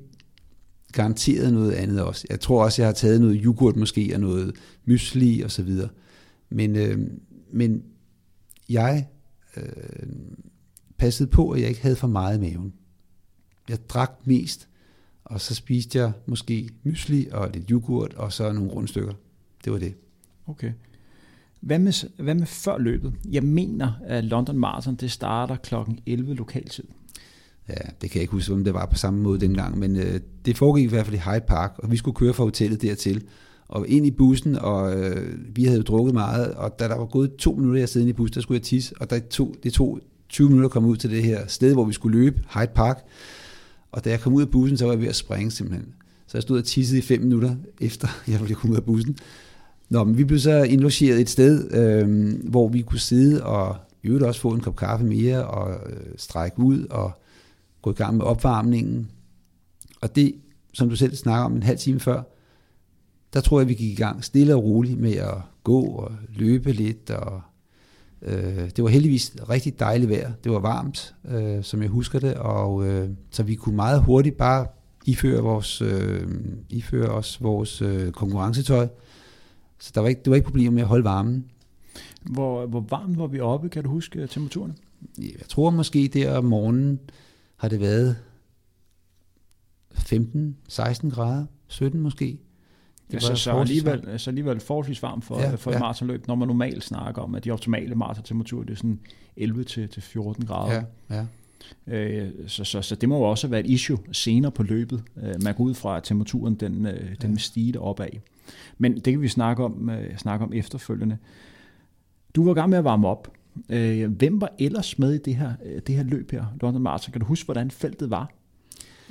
garanteret noget andet også. Jeg tror også, jeg har taget noget yoghurt måske, og noget mysli og så videre. Men, øh, men jeg øh, passede på, at jeg ikke havde for meget i maven. Jeg drak mest, og så spiste jeg måske mysli og lidt yoghurt, og så nogle rundstykker. Det var det. Okay. Hvad med, hvad med før løbet? Jeg mener, at London Marathon det starter kl. 11 lokaltid. Ja, det kan jeg ikke huske, om det var på samme måde dengang, men øh, det foregik i hvert fald i Hyde Park, og vi skulle køre fra hotellet dertil, og ind i bussen, og øh, vi havde jo drukket meget, og da der var gået to minutter, jeg sad i bussen, der skulle jeg tisse, og der tog, det tog 20 minutter at komme ud til det her sted, hvor vi skulle løbe, Hyde Park, og da jeg kom ud af bussen, så var jeg ved at springe simpelthen. Så jeg stod og tissede i fem minutter, efter jeg var kommet ud af bussen. Nå, men vi blev så indlogeret et sted, øh, hvor vi kunne sidde og i øvrigt også få en kop kaffe mere, og øh, strække ud, og gå i gang med opvarmningen. Og det, som du selv snakker om en halv time før, der tror jeg, vi gik i gang stille og roligt med at gå og løbe lidt. Og, øh, det var heldigvis rigtig dejligt vejr. Det var varmt, øh, som jeg husker det, og øh, så vi kunne meget hurtigt bare iføre, vores, øh, iføre os vores øh, konkurrencetøj. Så der var ikke, det var ikke problem med at holde varmen. Hvor, hvor varmt var vi oppe, kan du huske temperaturen? Jeg tror måske der om morgenen har det været 15-16 grader, 17 måske. Det ja, så, alligevel, så alligevel forholdsvis varmt for, ja, for et ja. maratonløb, når man normalt snakker om, at de optimale maratontemperaturer det er sådan 11 til, til 14 grader. Ja, ja. Øh, så, så, så det må jo også være et issue senere på løbet. Øh, man går ud fra, at temperaturen den, øh, den vil stige opad. Men det kan vi snakke om, øh, snakke om efterfølgende. Du var i gang med at varme op. Øh, hvem var ellers med i det her, det her løb her, London Marathon? Kan du huske, hvordan feltet var?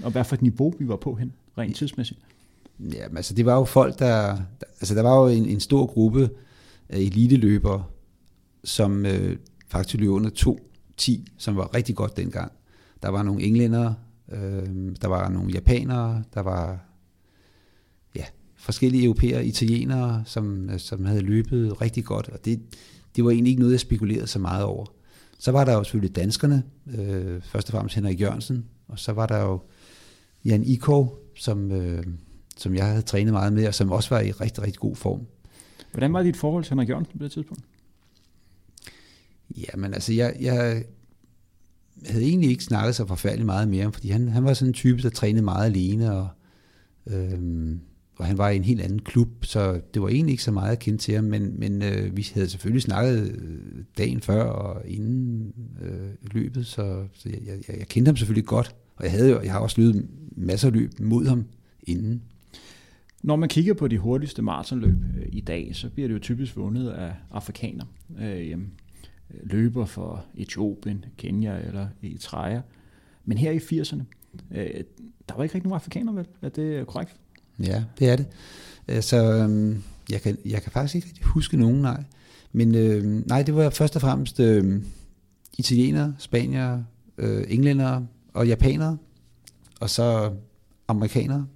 Og hvad for et niveau vi var på hen, rent tidsmæssigt? Ja, altså det var jo folk, der... Altså der var jo en, en stor gruppe af eliteløbere, som øh, faktisk løb under 2.10, som var rigtig godt dengang. Der var nogle englændere, øh, der var nogle japanere, der var ja, forskellige europæere, italienere, som, øh, som havde løbet rigtig godt, og det, det var egentlig ikke noget, jeg spekulerede så meget over. Så var der jo selvfølgelig danskerne, øh, først og fremmest Henrik Jørgensen, og så var der jo Jan Ikov, som, øh, som jeg havde trænet meget med, og som også var i rigtig, rigtig god form. Hvordan var dit forhold til Henrik Jørgensen på det tidspunkt? Jamen altså, jeg, jeg, havde egentlig ikke snakket så forfærdeligt meget mere, fordi han, han var sådan en type, der trænede meget alene, og, øhm, og han var i en helt anden klub, så det var egentlig ikke så meget kendt til ham, men, men øh, vi havde selvfølgelig snakket øh, dagen før og inden øh, løbet, så, så jeg, jeg, jeg kendte ham selvfølgelig godt, og jeg, havde, jeg har også løbet masser af løb mod ham inden. Når man kigger på de hurtigste maratonløb øh, i dag, så bliver det jo typisk vundet af afrikanere. Øh, øh, løber for Etiopien, Kenya eller Eritrea. Men her i 80'erne, øh, der var ikke rigtig nogen afrikanere, vel? Er det korrekt? Ja, det er det. Øh, så øh, jeg kan, jeg kan faktisk ikke huske nogen, nej. Men øh, nej, det var først og fremmest øh, italienere, spaniere, øh, englændere og japanere, og så amerikanere.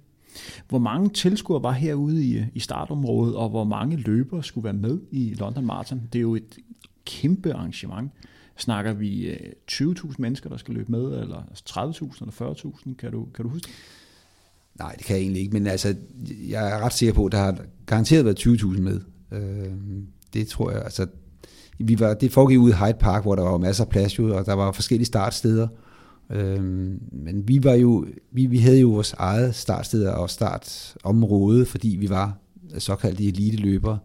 Hvor mange tilskuere var herude i, i startområdet, og hvor mange løbere skulle være med i London Marathon? Det er jo et kæmpe arrangement. Snakker vi øh, 20.000 mennesker, der skal løbe med, eller 30.000 eller 40.000? Kan du, kan du huske det? Nej, det kan jeg egentlig ikke, men altså, jeg er ret sikker på, at der har garanteret været 20.000 med. Øh, det tror jeg, altså, vi var, det foregik ude i Hyde Park, hvor der var masser af plads, jo, og der var forskellige startsteder. Øh, Øhm, men vi var jo, vi, vi havde jo vores eget startsted og startområde, fordi vi var såkaldte elite-løbere.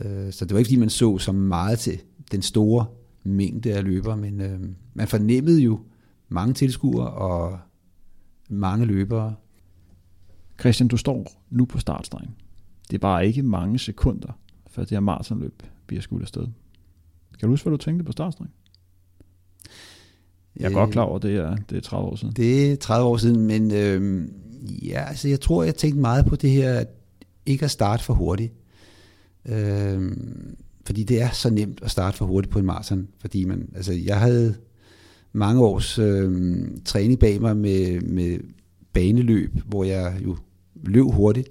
Øh, så det var ikke, fordi man så så meget til den store mængde af løbere, men øh, man fornemmede jo mange tilskuere og mange løbere. Christian, du står nu på startstregen. Det er bare ikke mange sekunder, før det her maratonløb bliver skudt afsted. Kan du huske, hvad du tænkte på startstregen? Jeg er øh, godt klar over, det er, det er 30 år siden. Det er 30 år siden, men øh, ja, altså jeg tror, jeg tænkte meget på det her, ikke at starte for hurtigt. Øh, fordi det er så nemt at starte for hurtigt på en maraton, fordi man, altså jeg havde mange års øh, træning bag mig med, med baneløb, hvor jeg jo løb hurtigt,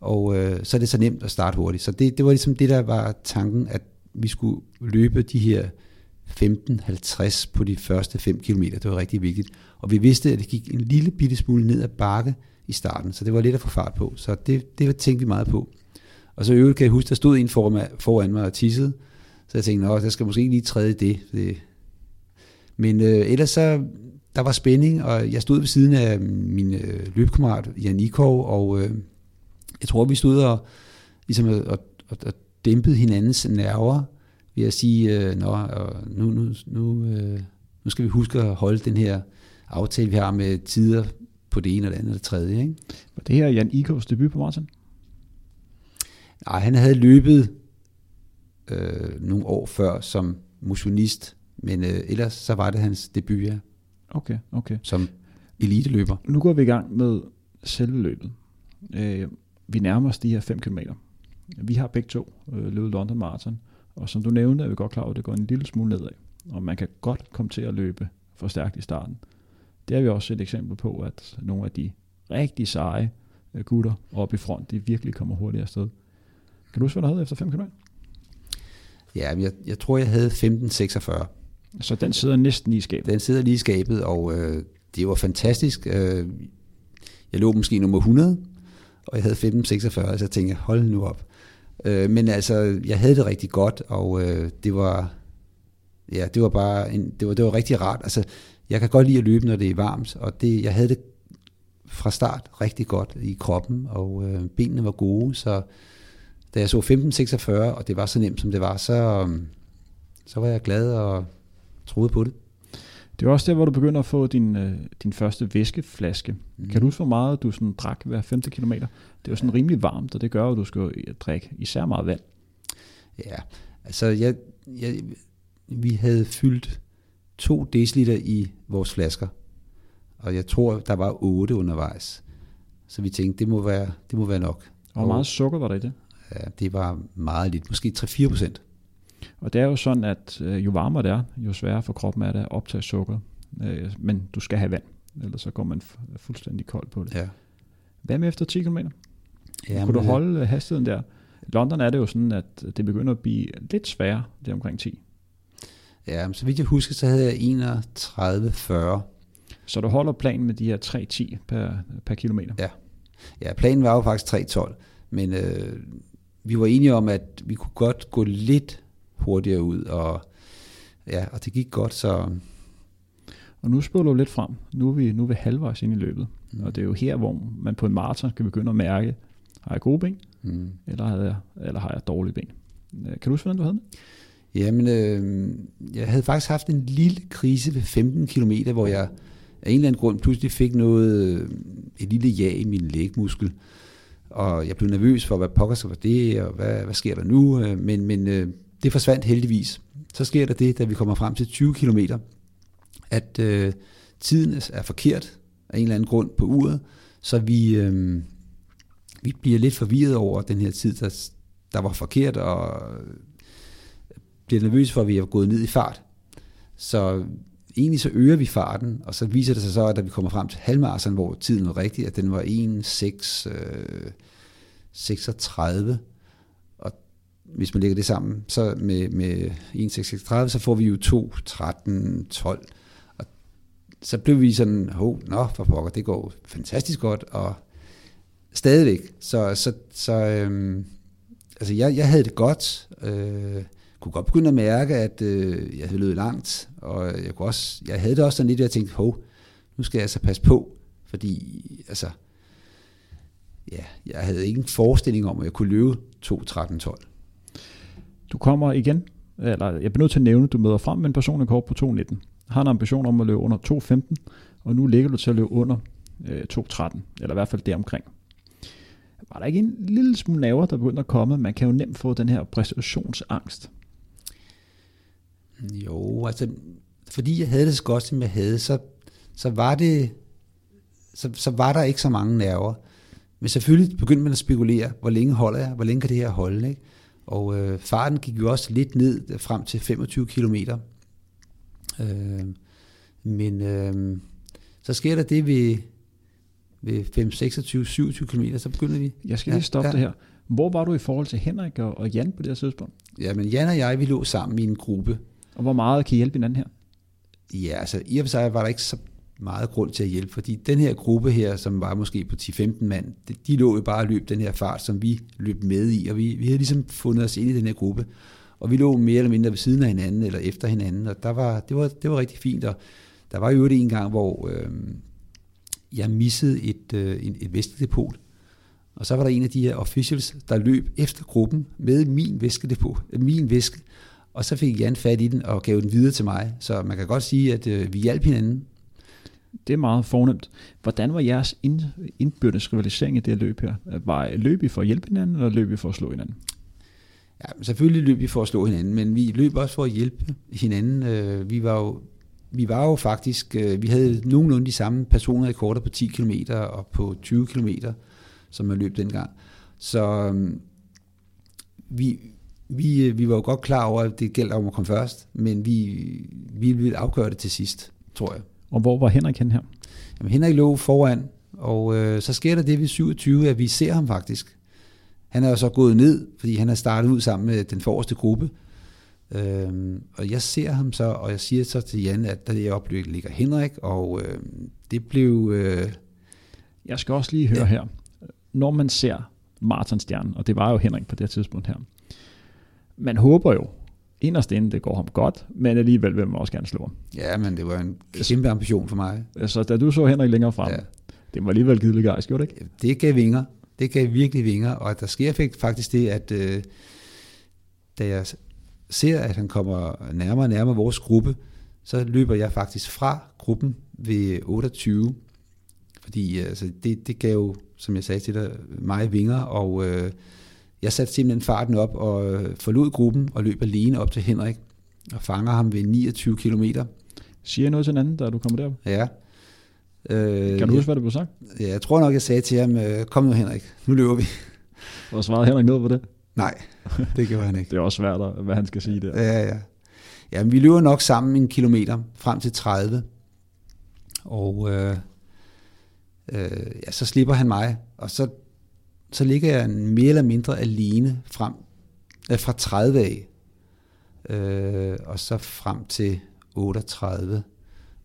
og øh, så er det så nemt at starte hurtigt. Så det, det var ligesom det, der var tanken, at vi skulle løbe de her 15.50 på de første 5 km. Det var rigtig vigtigt. Og vi vidste, at det gik en lille bitte smule ned ad bakke i starten, så det var lidt at få fart på. Så det, det tænkte vi meget på. Og så i øvrigt kan jeg huske, der stod en foran, mig og tissede, så jeg tænkte, at der skal måske lige træde det. det. Men øh, ellers så, der var spænding, og jeg stod ved siden af mm, min øh, løbkammerat Jan Ikov, og øh, jeg tror, vi stod og, ligesom, og, og, og dæmpede hinandens nerver ved at sige, øh, Nå, nu, nu, nu, øh, nu skal vi huske at holde den her aftale, vi har med tider på det ene og det andet og det tredje. Ikke? Var det her Jan Ikovs debut på maraton? Nej, han havde løbet øh, nogle år før som motionist, men øh, ellers så var det hans debut, ja. Okay, okay. Som eliteløber. Nu går vi i gang med selve løbet. Øh, vi nærmer os de her 5 km. Vi har begge to øh, løbet London Marathon, og som du nævnte, er vi godt klar over, at det går en lille smule nedad, og man kan godt komme til at løbe for stærkt i starten. Det har vi også et eksempel på, at nogle af de rigtig seje øh, gutter oppe i front, de virkelig kommer hurtigt afsted. Kan du huske, hvad du havde efter 5 km? Ja, jeg, jeg tror, jeg havde 15.46. Så den sidder næsten lige i skabet? Den sidder lige i skabet, og øh, det var fantastisk. Øh, jeg lå måske nummer 100, og jeg havde 15.46, så jeg tænkte, hold nu op. Øh, men altså, jeg havde det rigtig godt, og øh, det var, ja, det var bare, en, det var, det var rigtig rart. Altså, jeg kan godt lide at løbe, når det er varmt, og det, jeg havde det fra start rigtig godt i kroppen, og øh, benene var gode, så da jeg så 15.46, og det var så nemt, som det var, så, øh, så var jeg glad og troede på det. Det var også der, hvor du begynder at få din, øh, din første væskeflaske. Mm. Kan du huske, hvor meget du sådan drak hver 5. kilometer? Det var sådan rimelig varmt, og det gør at du skal drikke især meget vand. Ja, altså jeg, jeg, vi havde fyldt 2 deciliter i vores flasker, og jeg tror, der var 8 undervejs. Så vi tænkte, det må være, det må være nok. Og hvor meget sukker var der i det? Ja, det var meget lidt, måske 3-4 procent. Og det er jo sådan, at øh, jo varmere det er, jo sværere for kroppen er det at optage sukker. Øh, men du skal have vand, ellers så går man fuldstændig kold på det. Ja. Hvad med efter 10 km? Ja, Kunne du holde øh, hastigheden der? London er det jo sådan, at det begynder at blive lidt sværere, det er omkring 10. Ja, så vidt jeg husker, så havde jeg 31-40. Så du holder planen med de her 3-10 per, per kilometer? Ja. ja, planen var jo faktisk 3-12, men øh, vi var enige om, at vi kunne godt gå lidt hurtigere ud, og, ja, og det gik godt, så... Og nu spiller du lidt frem. Nu er vi, nu er vi halvvejs ind i løbet. Mm. Og det er jo her, hvor man på en maraton skal begynde at mærke, har jeg gode ben, mm. eller, har jeg, eller har jeg dårlige ben? Øh, kan du huske, hvordan du havde det? Jamen, øh, jeg havde faktisk haft en lille krise ved 15 km, hvor jeg af en eller anden grund pludselig fik noget, øh, et lille ja i min lægmuskel. Og jeg blev nervøs for, hvad pokker skal det, og hvad, hvad sker der nu? Øh, men, men øh, det forsvandt heldigvis. Så sker der det, da vi kommer frem til 20 km, at øh, tiden er forkert af en eller anden grund på uret, så vi, øh, vi bliver lidt forvirret over den her tid, der, der var forkert, og bliver nervøs for, at vi er gået ned i fart. Så egentlig så øger vi farten, og så viser det sig så, at da vi kommer frem til halvmarsen, hvor tiden var rigtig, at den var 1.6, øh, 36, og hvis man lægger det sammen så med, med 1.636, så får vi jo 2, 13, 12, og så blev vi sådan, hov, nå, for pokker, det går fantastisk godt, og stadigvæk, så, så, så øhm, altså jeg, jeg havde det godt, øh, kunne godt begynde at mærke, at øh, jeg havde løbet langt, og jeg, kunne også, jeg havde det også sådan lidt, at jeg tænkte, hov, nu skal jeg altså passe på, fordi altså, ja, jeg havde ikke en forestilling om, at jeg kunne løbe 2.13.12. Du kommer igen, eller jeg bliver nødt til at nævne, at du møder frem med en personlig kort på 2.19. Har en ambition om at løbe under 2.15, og nu ligger du til at løbe under øh, 2.13, eller i hvert fald deromkring. Var der ikke en lille smule naver, der begyndte at komme? Man kan jo nemt få den her præstationsangst. Jo, altså, fordi jeg havde det så godt, som jeg havde, så, så var det, så, så var der ikke så mange nerver. Men selvfølgelig begyndte man at spekulere, hvor længe holder jeg, hvor længe kan det her holde, ikke? Og øh, farten gik jo også lidt ned øh, frem til 25 km. Øh, men øh, så sker der det ved, ved 5, 26, 27 km, så begynder vi. Jeg skal lige stoppe ja, ja. det her. Hvor var du i forhold til Henrik og, og Jan på det her tidspunkt? Ja, men Jan og jeg, vi lå sammen i en gruppe, og hvor meget kan I hjælpe hinanden her? Ja, altså i og for sig var der ikke så meget grund til at hjælpe, fordi den her gruppe her, som var måske på 10-15 mand, de, de lå jo bare og løb den her fart, som vi løb med i, og vi, vi havde ligesom fundet os ind i den her gruppe, og vi lå mere eller mindre ved siden af hinanden, eller efter hinanden, og der var, det, var, det var rigtig fint, og der var jo det en gang, hvor øh, jeg missede et, øh, et, væskedepot, og så var der en af de her officials, der løb efter gruppen med min væskedepot, min væske, og så fik Jan fat i den og gav den videre til mig. Så man kan godt sige, at øh, vi hjalp hinanden. Det er meget fornemt. Hvordan var jeres ind, indbyrdes rivalisering i det her løb her? Var løb I for at hjælpe hinanden, eller løb I for at slå hinanden? Ja, selvfølgelig løb vi for at slå hinanden, men vi løb også for at hjælpe hinanden. Øh, vi var jo, vi var jo faktisk, øh, vi havde nogenlunde de samme personer i korter på 10 km og på 20 km, som man løb dengang. Så øhm, vi, vi, øh, vi var jo godt klar over, at det gælder om at komme først, men vi, vi ville afgøre det til sidst, tror jeg. Og hvor var Henrik hen her? Jamen, Henrik lå foran, og øh, så sker der det ved 27, at vi ser ham faktisk. Han er jo så gået ned, fordi han er startet ud sammen med den forreste gruppe. Øhm, og jeg ser ham så, og jeg siger så til Jan, at der i øjeblikket ligger Henrik, og øh, det blev... Øh, jeg skal også lige høre ja. her. Når man ser Martin Stjern, og det var jo Henrik på det tidspunkt her, man håber jo, inderst inde, det går ham godt, men alligevel vil man også gerne slå ham. Ja, men det var en kæmpe ambition for mig. Så da du så Henrik længere frem, ja. det var alligevel givet gejst, gjorde det ikke? Det gav vinger. Det gav virkelig vinger, og der sker faktisk det, at øh, da jeg ser, at han kommer nærmere og nærmere vores gruppe, så løber jeg faktisk fra gruppen ved 28, fordi altså, det, det gav som jeg sagde til dig, mig vinger, og øh, jeg satte simpelthen farten op og øh, forlod gruppen og løb alene op til Henrik og fanger ham ved 29 km. Siger noget til en anden, da du kommer derop? Ja. Øh, kan du huske, hvad det blev sagt? Ja, jeg tror nok, jeg sagde til ham, øh, kom nu Henrik, nu løber vi. Og svarede Henrik noget på det? Nej, det gjorde han ikke. det er også svært, hvad han skal sige der. Ja, ja. Ja, men vi løber nok sammen en kilometer frem til 30. Og øh, øh, ja, så slipper han mig, og så så ligger jeg mere eller mindre alene frem, øh, fra 30 af, øh, og så frem til 38,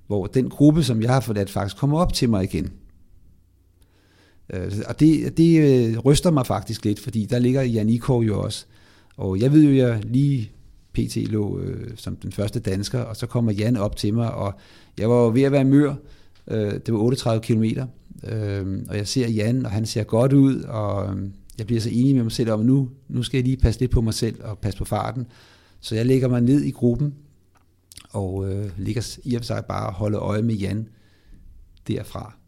hvor den gruppe, som jeg har forladt, faktisk kommer op til mig igen. Øh, og det, det øh, ryster mig faktisk lidt, fordi der ligger Jan Ikov jo også. Og jeg ved jo, at jeg lige PT lå øh, som den første dansker, og så kommer Jan op til mig, og jeg var ved at være mør. Øh, det var 38 km, øh, og jeg ser Jan, og han ser godt ud, og øh, jeg bliver så enig med mig selv om, at nu, nu skal jeg lige passe lidt på mig selv og passe på farten. Så jeg lægger mig ned i gruppen, og øh, ligger i og for sig bare og holder øje med Jan derfra.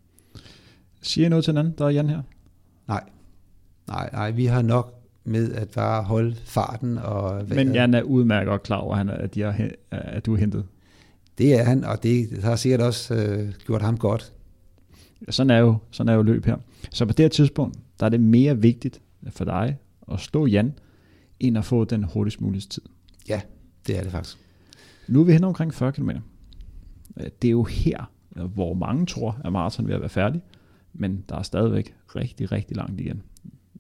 Siger I noget til hinanden, der er Jan her? Nej, nej, nej, vi har nok med at bare holde farten. Og Men Jan er udmærket og klar over, at, de er, at du er hentet. Det er han, og det har sikkert også øh, gjort ham godt. Sådan er, jo, sådan er jo løb her. Så på det her tidspunkt, der er det mere vigtigt for dig at stå Jan, end at få den hurtigst mulige tid. Ja, det er det faktisk. Nu er vi hen omkring 40 km. Det er jo her, hvor mange tror, at maraton vil være færdig, men der er stadigvæk rigtig, rigtig langt igen.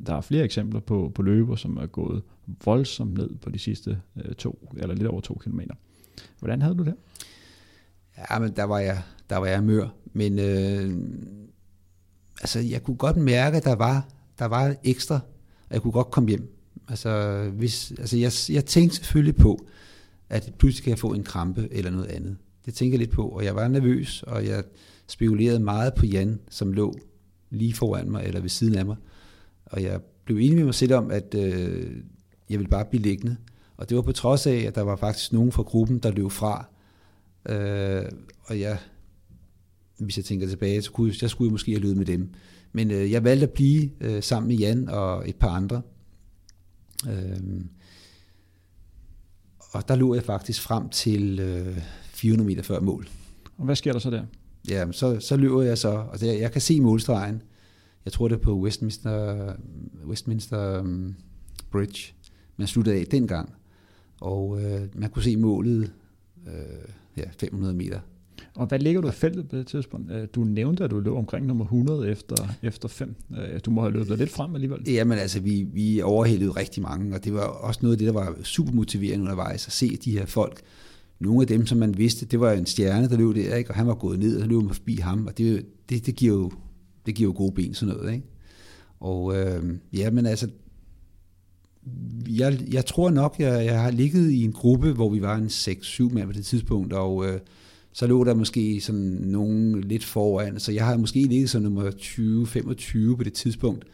Der er flere eksempler på, på løber, som er gået voldsomt ned på de sidste øh, to, eller lidt over to kilometer. Hvordan havde du det? Ja, men der var jeg, der var jeg mør. Men øh, altså, jeg kunne godt mærke, at der var, der var ekstra, og jeg kunne godt komme hjem. Altså, hvis, altså jeg, jeg tænkte selvfølgelig på, at pludselig kan jeg få en krampe eller noget andet. Det tænker jeg lidt på, og jeg var nervøs, og jeg spekulerede meget på Jan, som lå lige foran mig, eller ved siden af mig. Og jeg blev enig med mig selv om, at øh, jeg ville bare blive liggende. Og det var på trods af, at der var faktisk nogen fra gruppen, der løb fra. Øh, og jeg, hvis jeg tænker tilbage, så kunne jeg, skulle jeg måske have løbet med dem. Men øh, jeg valgte at blive øh, sammen med Jan og et par andre. Øh, og der lå jeg faktisk frem til øh, 400 meter før mål. Og hvad sker der så der? Ja, så, så løber jeg så, og det, jeg kan se målstregen. Jeg tror det er på Westminster, Westminster um, Bridge. Man sluttede af dengang. Og øh, man kunne se målet øh, ja, 500 meter og hvad ligger du i feltet på det tidspunkt? Øh, du nævnte, at du lå omkring nummer 100 efter, efter 5. Øh, du må have løbet lidt frem alligevel. Jamen altså, vi, vi overhældede rigtig mange, og det var også noget af det, der var super motiverende undervejs, at se de her folk. Nogle af dem, som man vidste, det var en stjerne, der løb der, ikke? og han var gået ned, og så løb man forbi ham, og det, det, det, giver, jo, det giver jo gode ben, sådan noget. Ikke? Og øh, ja, men altså, jeg, jeg tror nok, jeg, jeg har ligget i en gruppe, hvor vi var en 6-7 mand på det tidspunkt, og øh, så lå der måske sådan nogen lidt foran, så jeg har måske ligget som nummer 20-25 på det tidspunkt.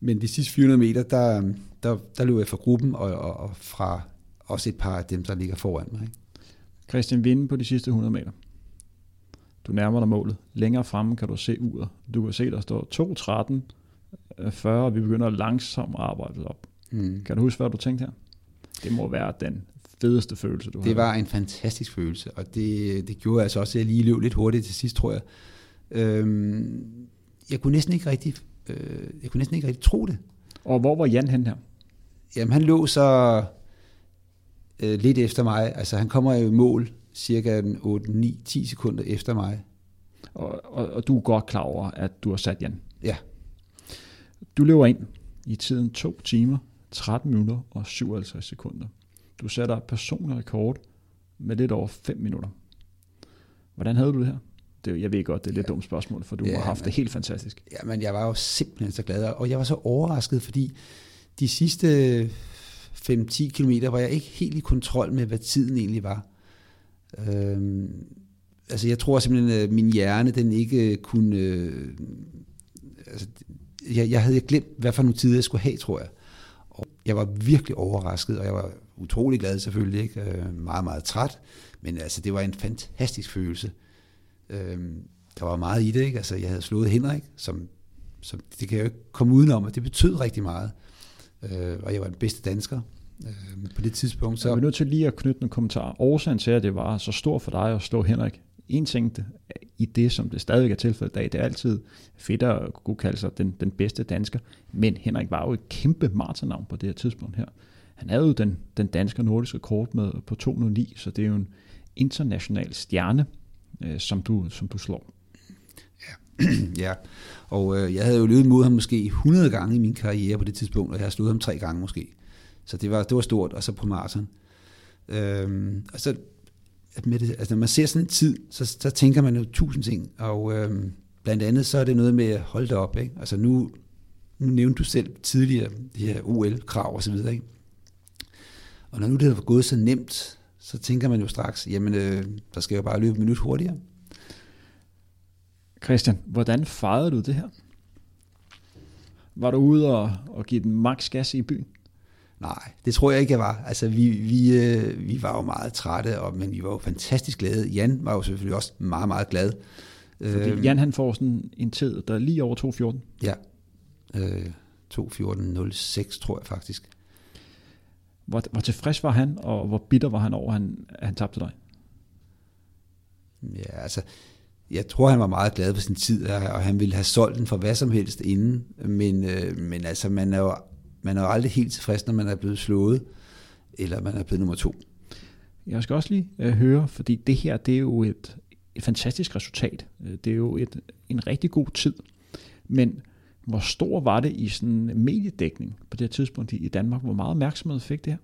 Men de sidste 400 meter, der, der, der løb jeg fra gruppen, og, og, og fra også et par af dem, der ligger foran mig. Ikke? Christian Vinde på de sidste 100 meter. Du nærmer dig målet. Længere fremme kan du se uret. Du kan se, der står 2.13, 40, og vi begynder langsomt at arbejde op. Mm. Kan du huske, hvad du tænkte her? Det må være den fedeste følelse, du har? Det var en fantastisk følelse, og det, det gjorde altså også, at jeg lige løb lidt hurtigt til sidst, tror jeg. Øhm, jeg kunne næsten ikke rigtig, øh, jeg kunne næsten ikke rigtig tro det. Og hvor var Jan hen her? Jamen, han lå så øh, lidt efter mig. Altså, han kommer jo i mål cirka 8, 9, 10 sekunder efter mig. Og, og, og du er godt klar over, at du har sat Jan? Ja. Du løber ind i tiden 2 timer, 13 minutter og 57 sekunder. Du sætter personlig rekord med lidt over 5 minutter. Hvordan havde du det her? Det, jeg ved godt, det er et lidt ja. dumt spørgsmål, for du ja, har haft men, det helt fantastisk. Ja, men jeg var jo simpelthen så glad, og jeg var så overrasket, fordi de sidste 5-10 km var jeg ikke helt i kontrol med, hvad tiden egentlig var. Øhm, altså jeg tror simpelthen, at min hjerne, den ikke kunne... Øh, altså, jeg, jeg havde glemt, hvad for nogle tider jeg skulle have, tror jeg. Og jeg var virkelig overrasket, og jeg var utrolig glad selvfølgelig, ikke? Øh, meget, meget træt, men altså, det var en fantastisk følelse. Øh, der var meget i det, ikke? Altså, jeg havde slået Henrik, som, som det kan jeg jo ikke komme udenom, og det betød rigtig meget. Øh, Øh, og jeg var den bedste dansker øh, på det tidspunkt. Så... Jeg er nødt til lige at knytte en kommentar. Årsagen til, at det var så stort for dig at slå Henrik, en ting i det, som det stadigvæk er tilfældet i dag, det er altid fedt at kunne kalde sig den, den bedste dansker, men Henrik var jo et kæmpe maratonavn på det her tidspunkt her. Han havde jo den, den danske nordiske kort med på 209, så det er jo en international stjerne, øh, som, du, som du slår. Ja, og øh, jeg havde jo løbet mod ham måske 100 gange i min karriere på det tidspunkt, og jeg har slået ham tre gange måske. Så det var, det var stort, og så på maraton. Øhm, og så, at med det, altså når man ser sådan en tid, så, så tænker man jo tusind ting, og øhm, blandt andet så er det noget med at holde det op. Ikke? Altså nu, nu nævnte du selv tidligere de her OL-krav og så videre, ikke? Og når nu det har gået så nemt, så tænker man jo straks, jamen, øh, der skal jo bare løbe et minut hurtigere. Christian, hvordan fejrede du det her? Var du ude og, og give den maks gas i byen? Nej, det tror jeg ikke, jeg var. Altså, vi, vi, øh, vi var jo meget trætte, og, men vi var jo fantastisk glade. Jan var jo selvfølgelig også meget, meget glad. Fordi øh, Jan han får sådan en tid, der er lige over 2.14. Ja, øh, 2.14.06 tror jeg faktisk. Hvor, hvor tilfreds var han, og hvor bitter var han over, at han, at han tabte dig? Ja, altså, jeg tror, han var meget glad for sin tid, og han ville have solgt den for hvad som helst inden. Men, øh, men altså, man er, jo, man er jo aldrig helt tilfreds, når man er blevet slået, eller man er blevet nummer to. Jeg skal også lige øh, høre, fordi det her, det er jo et, et fantastisk resultat. Øh, det er jo et, en rigtig god tid. Men hvor stor var det i sådan mediedækning på det her tidspunkt i Danmark? Hvor meget opmærksomhed fik det her?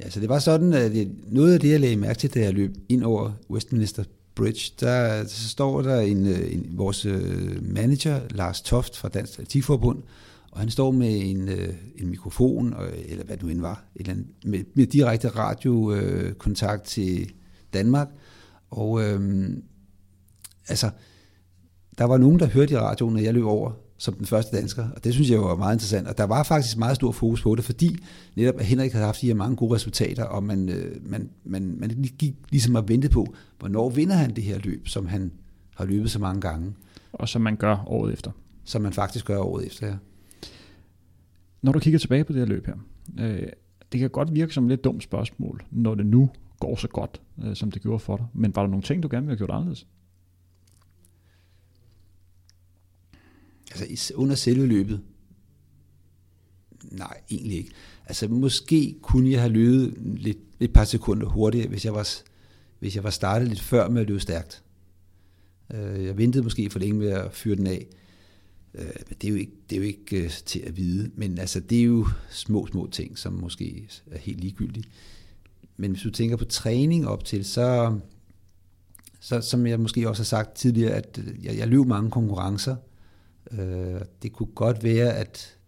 Ja, så det var sådan, at noget af det, jeg lagde mærke til, da jeg løb ind over Westminster Bridge, der så står der en, øh, en, vores øh, manager, Lars Toft fra Dansk Atletikforbund, og han står med en, øh, en mikrofon, eller hvad det nu end var, eller med, med direkte radiokontakt til Danmark. Og øhm, altså, der var nogen, der hørte i radioen, når jeg løb over som den første dansker, og det synes jeg var meget interessant. Og der var faktisk meget stor fokus på det, fordi netop at Henrik havde haft de her mange gode resultater, og man, øh, man, man, man gik ligesom at vente på, hvornår vinder han det her løb, som han har løbet så mange gange. Og som man gør året efter. Som man faktisk gør året efter, ja. Når du kigger tilbage på det her løb her, øh, det kan godt virke som et lidt dumt spørgsmål, når det nu går så godt, øh, som det gjorde for dig. Men var der nogle ting, du gerne ville have gjort anderledes? Altså under selve løbet? Nej, egentlig ikke. Altså måske kunne jeg have løbet lidt, et par sekunder hurtigere, hvis jeg var, hvis jeg var startet lidt før med at løbe stærkt. Øh, jeg ventede måske for længe med at fyre den af. Øh, men det er jo ikke, det er jo ikke øh, til at vide. Men altså, det er jo små, små ting, som måske er helt ligegyldige. Men hvis du tænker på træning op til, så, så som jeg måske også har sagt tidligere, at jeg, jeg løb mange konkurrencer, Øh, det kunne godt være, at,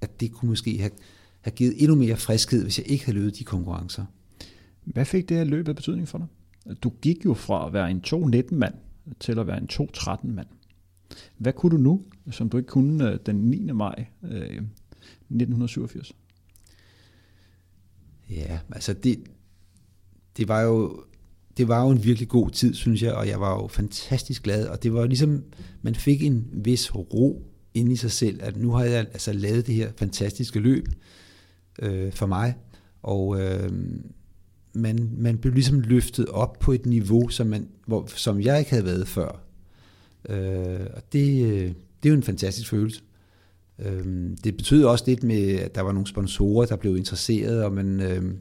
at det kunne måske have, have givet endnu mere friskhed, hvis jeg ikke havde løbet de konkurrencer. Hvad fik det her løb af betydning for dig? Du gik jo fra at være en 2-19-mand til at være en 2-13-mand. Hvad kunne du nu, som du ikke kunne øh, den 9. maj øh, 1987? Ja, altså det, det var jo det var jo en virkelig god tid, synes jeg, og jeg var jo fantastisk glad, og det var ligesom, man fik en vis ro ind i sig selv, at nu har jeg altså lavet det her fantastiske løb øh, for mig, og øh, man, man blev ligesom løftet op på et niveau, som, man, hvor, som jeg ikke havde været før. Øh, og det, øh, det er jo en fantastisk følelse. Øh, det betød også lidt med, at der var nogle sponsorer, der blev interesseret, og man... Øh,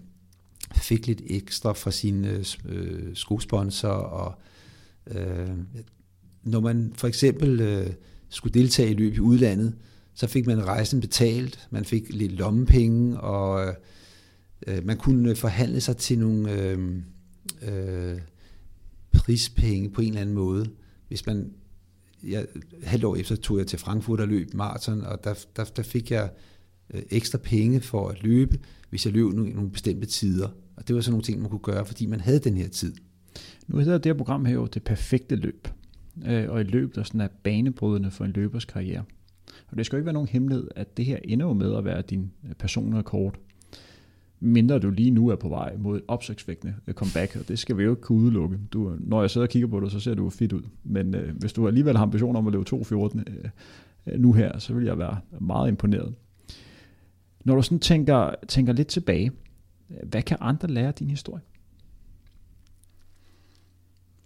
fik lidt ekstra fra sine øh, øh skosponsorer. og øh, når man for eksempel øh, skulle deltage i løb i udlandet, så fik man rejsen betalt, man fik lidt lommepenge, og øh, man kunne forhandle sig til nogle øh, øh, prispenge på en eller anden måde. Hvis man, jeg, halvt år efter tog jeg til Frankfurt og løb maraton, og der, der, der fik jeg øh, ekstra penge for at løbe, hvis jeg løb nogle, nogle bestemte tider. Og det var sådan nogle ting, man kunne gøre, fordi man havde den her tid. Nu hedder det her program her jo det perfekte løb. Øh, og et løb, der sådan er banebrydende for en løbers karriere. Og det skal jo ikke være nogen hemmelighed, at det her ender jo med at være din øh, personrekord. Mindre du lige nu er på vej mod et opsigtsvækkende øh, comeback, og det skal vi jo ikke kunne udelukke. Du, når jeg sidder og kigger på dig, så ser du fedt ud. Men øh, hvis du alligevel har ambitioner om at løbe 2.14 øh, øh, nu her, så vil jeg være meget imponeret. Når du sådan tænker, tænker lidt tilbage, hvad kan andre lære af din historie?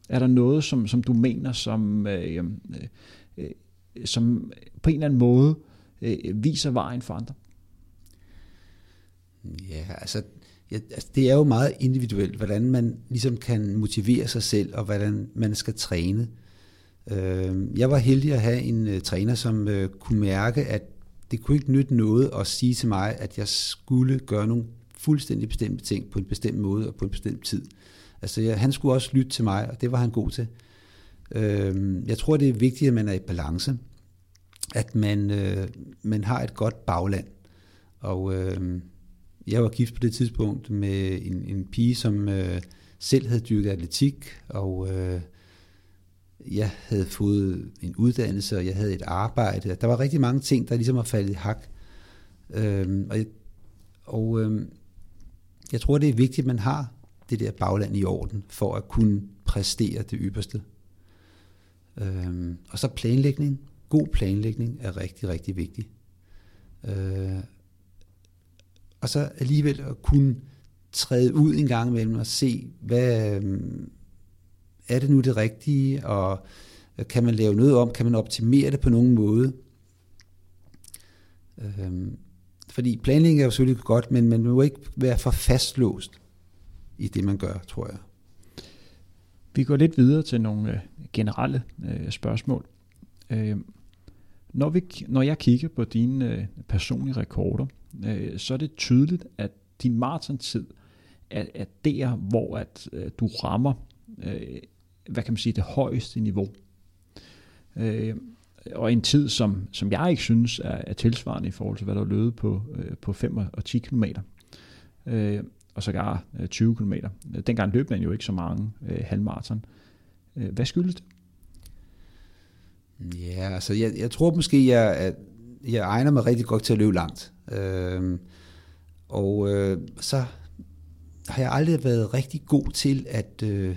Er der noget, som, som du mener, som, øh, øh, øh, som på en eller anden måde øh, viser vejen for andre? Ja, altså, ja, altså det er jo meget individuelt, hvordan man ligesom kan motivere sig selv, og hvordan man skal træne. Øh, jeg var heldig at have en øh, træner, som øh, kunne mærke, at det kunne ikke nytte noget at sige til mig, at jeg skulle gøre nogle fuldstændig bestemte ting på en bestemt måde og på en bestemt tid. Altså, ja, han skulle også lytte til mig, og det var han god til. Øh, jeg tror, det er vigtigt, at man er i balance. At man, øh, man har et godt bagland. Og øh, jeg var gift på det tidspunkt med en, en pige, som øh, selv havde dyrket atletik, og øh, jeg havde fået en uddannelse, og jeg havde et arbejde. Der var rigtig mange ting, der ligesom var faldet i hak. Øh, og og øh, jeg tror, det er vigtigt, at man har det der bagland i orden, for at kunne præstere det ypperste. Øhm, og så planlægning. God planlægning er rigtig, rigtig vigtig. Øh, og så alligevel at kunne træde ud en gang imellem og se, hvad øh, er det nu det rigtige, og øh, kan man lave noget om, kan man optimere det på nogen måde. Øhm, fordi planlægning er jo selvfølgelig godt, men man må ikke være for fastlåst i det, man gør, tror jeg. Vi går lidt videre til nogle øh, generelle øh, spørgsmål. Øh, når, vi, når jeg kigger på dine øh, personlige rekorder, øh, så er det tydeligt, at din maratontid er, er der, hvor at, øh, du rammer, øh, hvad kan man sige, det højeste niveau. Øh, og en tid, som, som jeg ikke synes er, er tilsvarende i forhold til, hvad der er løbet på, øh, på 5 og 10 km. Øh, og sågar øh, 20 km. Dengang løb man jo ikke så mange øh, halvmarathon. Øh, hvad skyldes det? Ja, altså jeg, jeg tror måske, jeg, at jeg egner mig rigtig godt til at løbe langt. Øh, og øh, så har jeg aldrig været rigtig god til at øh,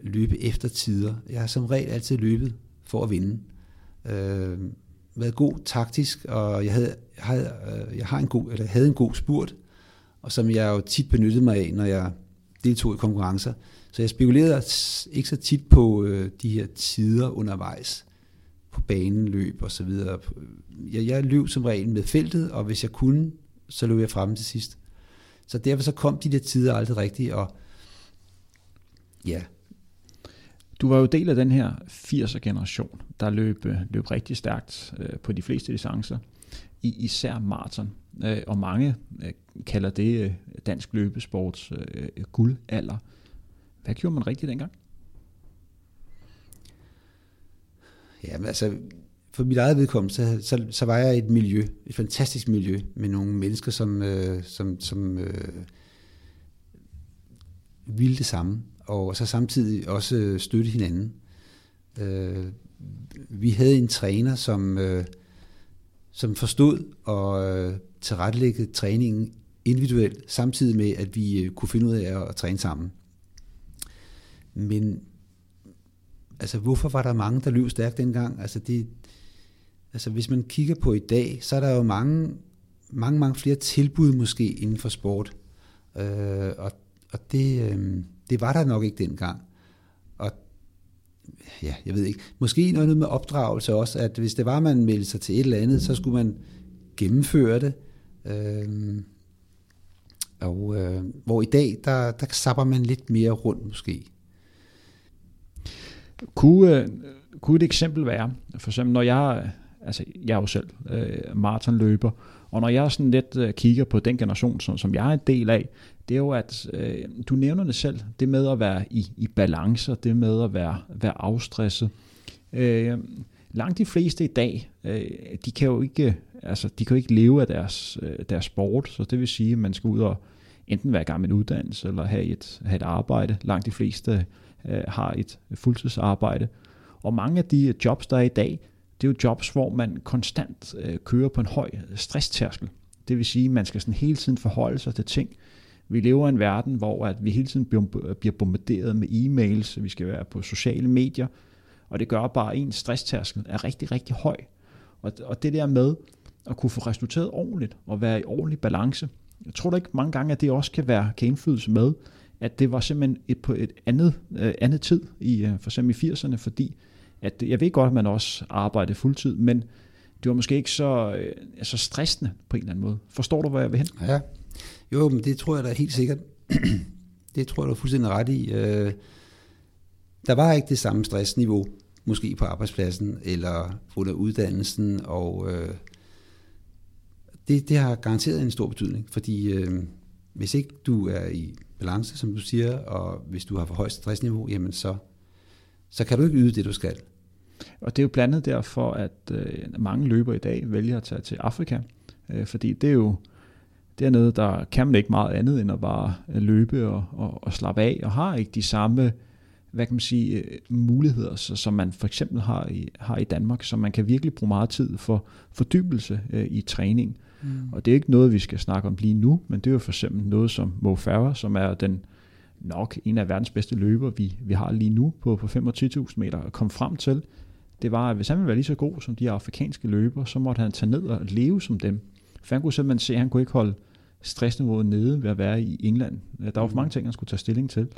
løbe efter tider. Jeg har som regel altid løbet for at vinde. Øh, været god taktisk, og jeg havde, havde, øh, jeg har en god, eller havde en god spurt, og som jeg jo tit benyttede mig af, når jeg deltog i konkurrencer. Så jeg spekulerede ikke så tit på øh, de her tider undervejs på banen, løb og så videre. Jeg, jeg løb som regel med feltet, og hvis jeg kunne, så løb jeg frem til sidst. Så derfor så kom de der tider aldrig rigtigt, og ja. Du var jo del af den her 80'er generation, der løb, øh, løb rigtig stærkt øh, på de fleste distancer, i, især maraton. Øh, og mange øh, kalder det øh, dansk løbesports øh, guldalder. Hvad gjorde man rigtigt dengang? Ja, men altså, for mit eget vedkommende, så, så, så var jeg i et miljø, et fantastisk miljø, med nogle mennesker, som, øh, som, som øh, ville det samme, og så samtidig også øh, støtte hinanden. Øh, vi havde en træner, som, øh, som forstod og øh, tilrettelægge træningen individuelt, samtidig med, at vi øh, kunne finde ud af at, at træne sammen. Men altså, hvorfor var der mange, der løb stærkt dengang? Altså, det, altså, hvis man kigger på i dag, så er der jo mange, mange, mange flere tilbud måske inden for sport. Øh, og og det, øh, det var der nok ikke dengang. Og ja, jeg ved ikke, måske noget med opdragelse også, at hvis det var, man meldte sig til et eller andet, så skulle man gennemføre det. Øh, og øh, hvor i dag, der, der sapper man lidt mere rundt måske. Kunne, øh, kunne et eksempel være, for eksempel når jeg, altså jeg er jo selv øh, maratonløber, og når jeg sådan lidt øh, kigger på den generation, som, som jeg er en del af, det er jo, at øh, du nævner det selv, det med at være i, i balance, det med at være, være afstresset. Øh, langt de fleste i dag, øh, de kan jo ikke, altså, de kan jo ikke leve af deres, øh, deres sport, så det vil sige, at man skal ud og enten være i gang med en uddannelse, eller have et, have et arbejde. Langt de fleste øh, har et fuldtidsarbejde. Og mange af de øh, jobs, der er i dag, det er jo jobs, hvor man konstant øh, kører på en høj øh, stresstærskel. Det vil sige, at man skal sådan hele tiden forholde sig til ting. Vi lever i en verden, hvor at vi hele tiden bliver bombarderet med e-mails, vi skal være på sociale medier, og det gør bare, at ens stresstærskel er rigtig, rigtig høj. Og, og det der med at kunne få resulteret ordentligt og være i ordentlig balance, jeg tror da ikke mange gange, at det også kan være kan indflydelse med, at det var simpelthen et, på et andet, øh, andet tid, i, øh, for eksempel i 80'erne, fordi at jeg ved godt, at man også arbejdede fuldtid, men det var måske ikke så, øh, så stressende på en eller anden måde. Forstår du, hvor jeg vil hen? Ja, jo, men det tror jeg da helt sikkert. det tror jeg, du er fuldstændig ret i. Øh, der var ikke det samme stressniveau, måske på arbejdspladsen eller under uddannelsen, og øh, det, det har garanteret en stor betydning, fordi øh, hvis ikke du er i balance, som du siger, og hvis du har for højt stressniveau, jamen så, så kan du ikke yde det, du skal. Og det er jo blandet derfor, at øh, mange løber i dag vælger at tage til Afrika, øh, fordi det er jo Dernede, der kan man ikke meget andet end at bare løbe og, og, og slappe af, og har ikke de samme hvad kan man sige, øh, muligheder, så, som man for eksempel har i, har i Danmark, så man kan virkelig bruge meget tid for fordybelse øh, i træning. Mm. Og det er ikke noget, vi skal snakke om lige nu, men det er jo for eksempel noget som Mo Farah, som er den nok en af verdens bedste løber, vi, vi har lige nu på, på 25.000 meter, at komme frem til, det var, at hvis han ville være lige så god som de afrikanske løber, så måtte han tage ned og leve som dem. For han kunne simpelthen se, at han kunne ikke holde stressniveauet nede ved at være i England. Der var for mange ting, han skulle tage stilling til.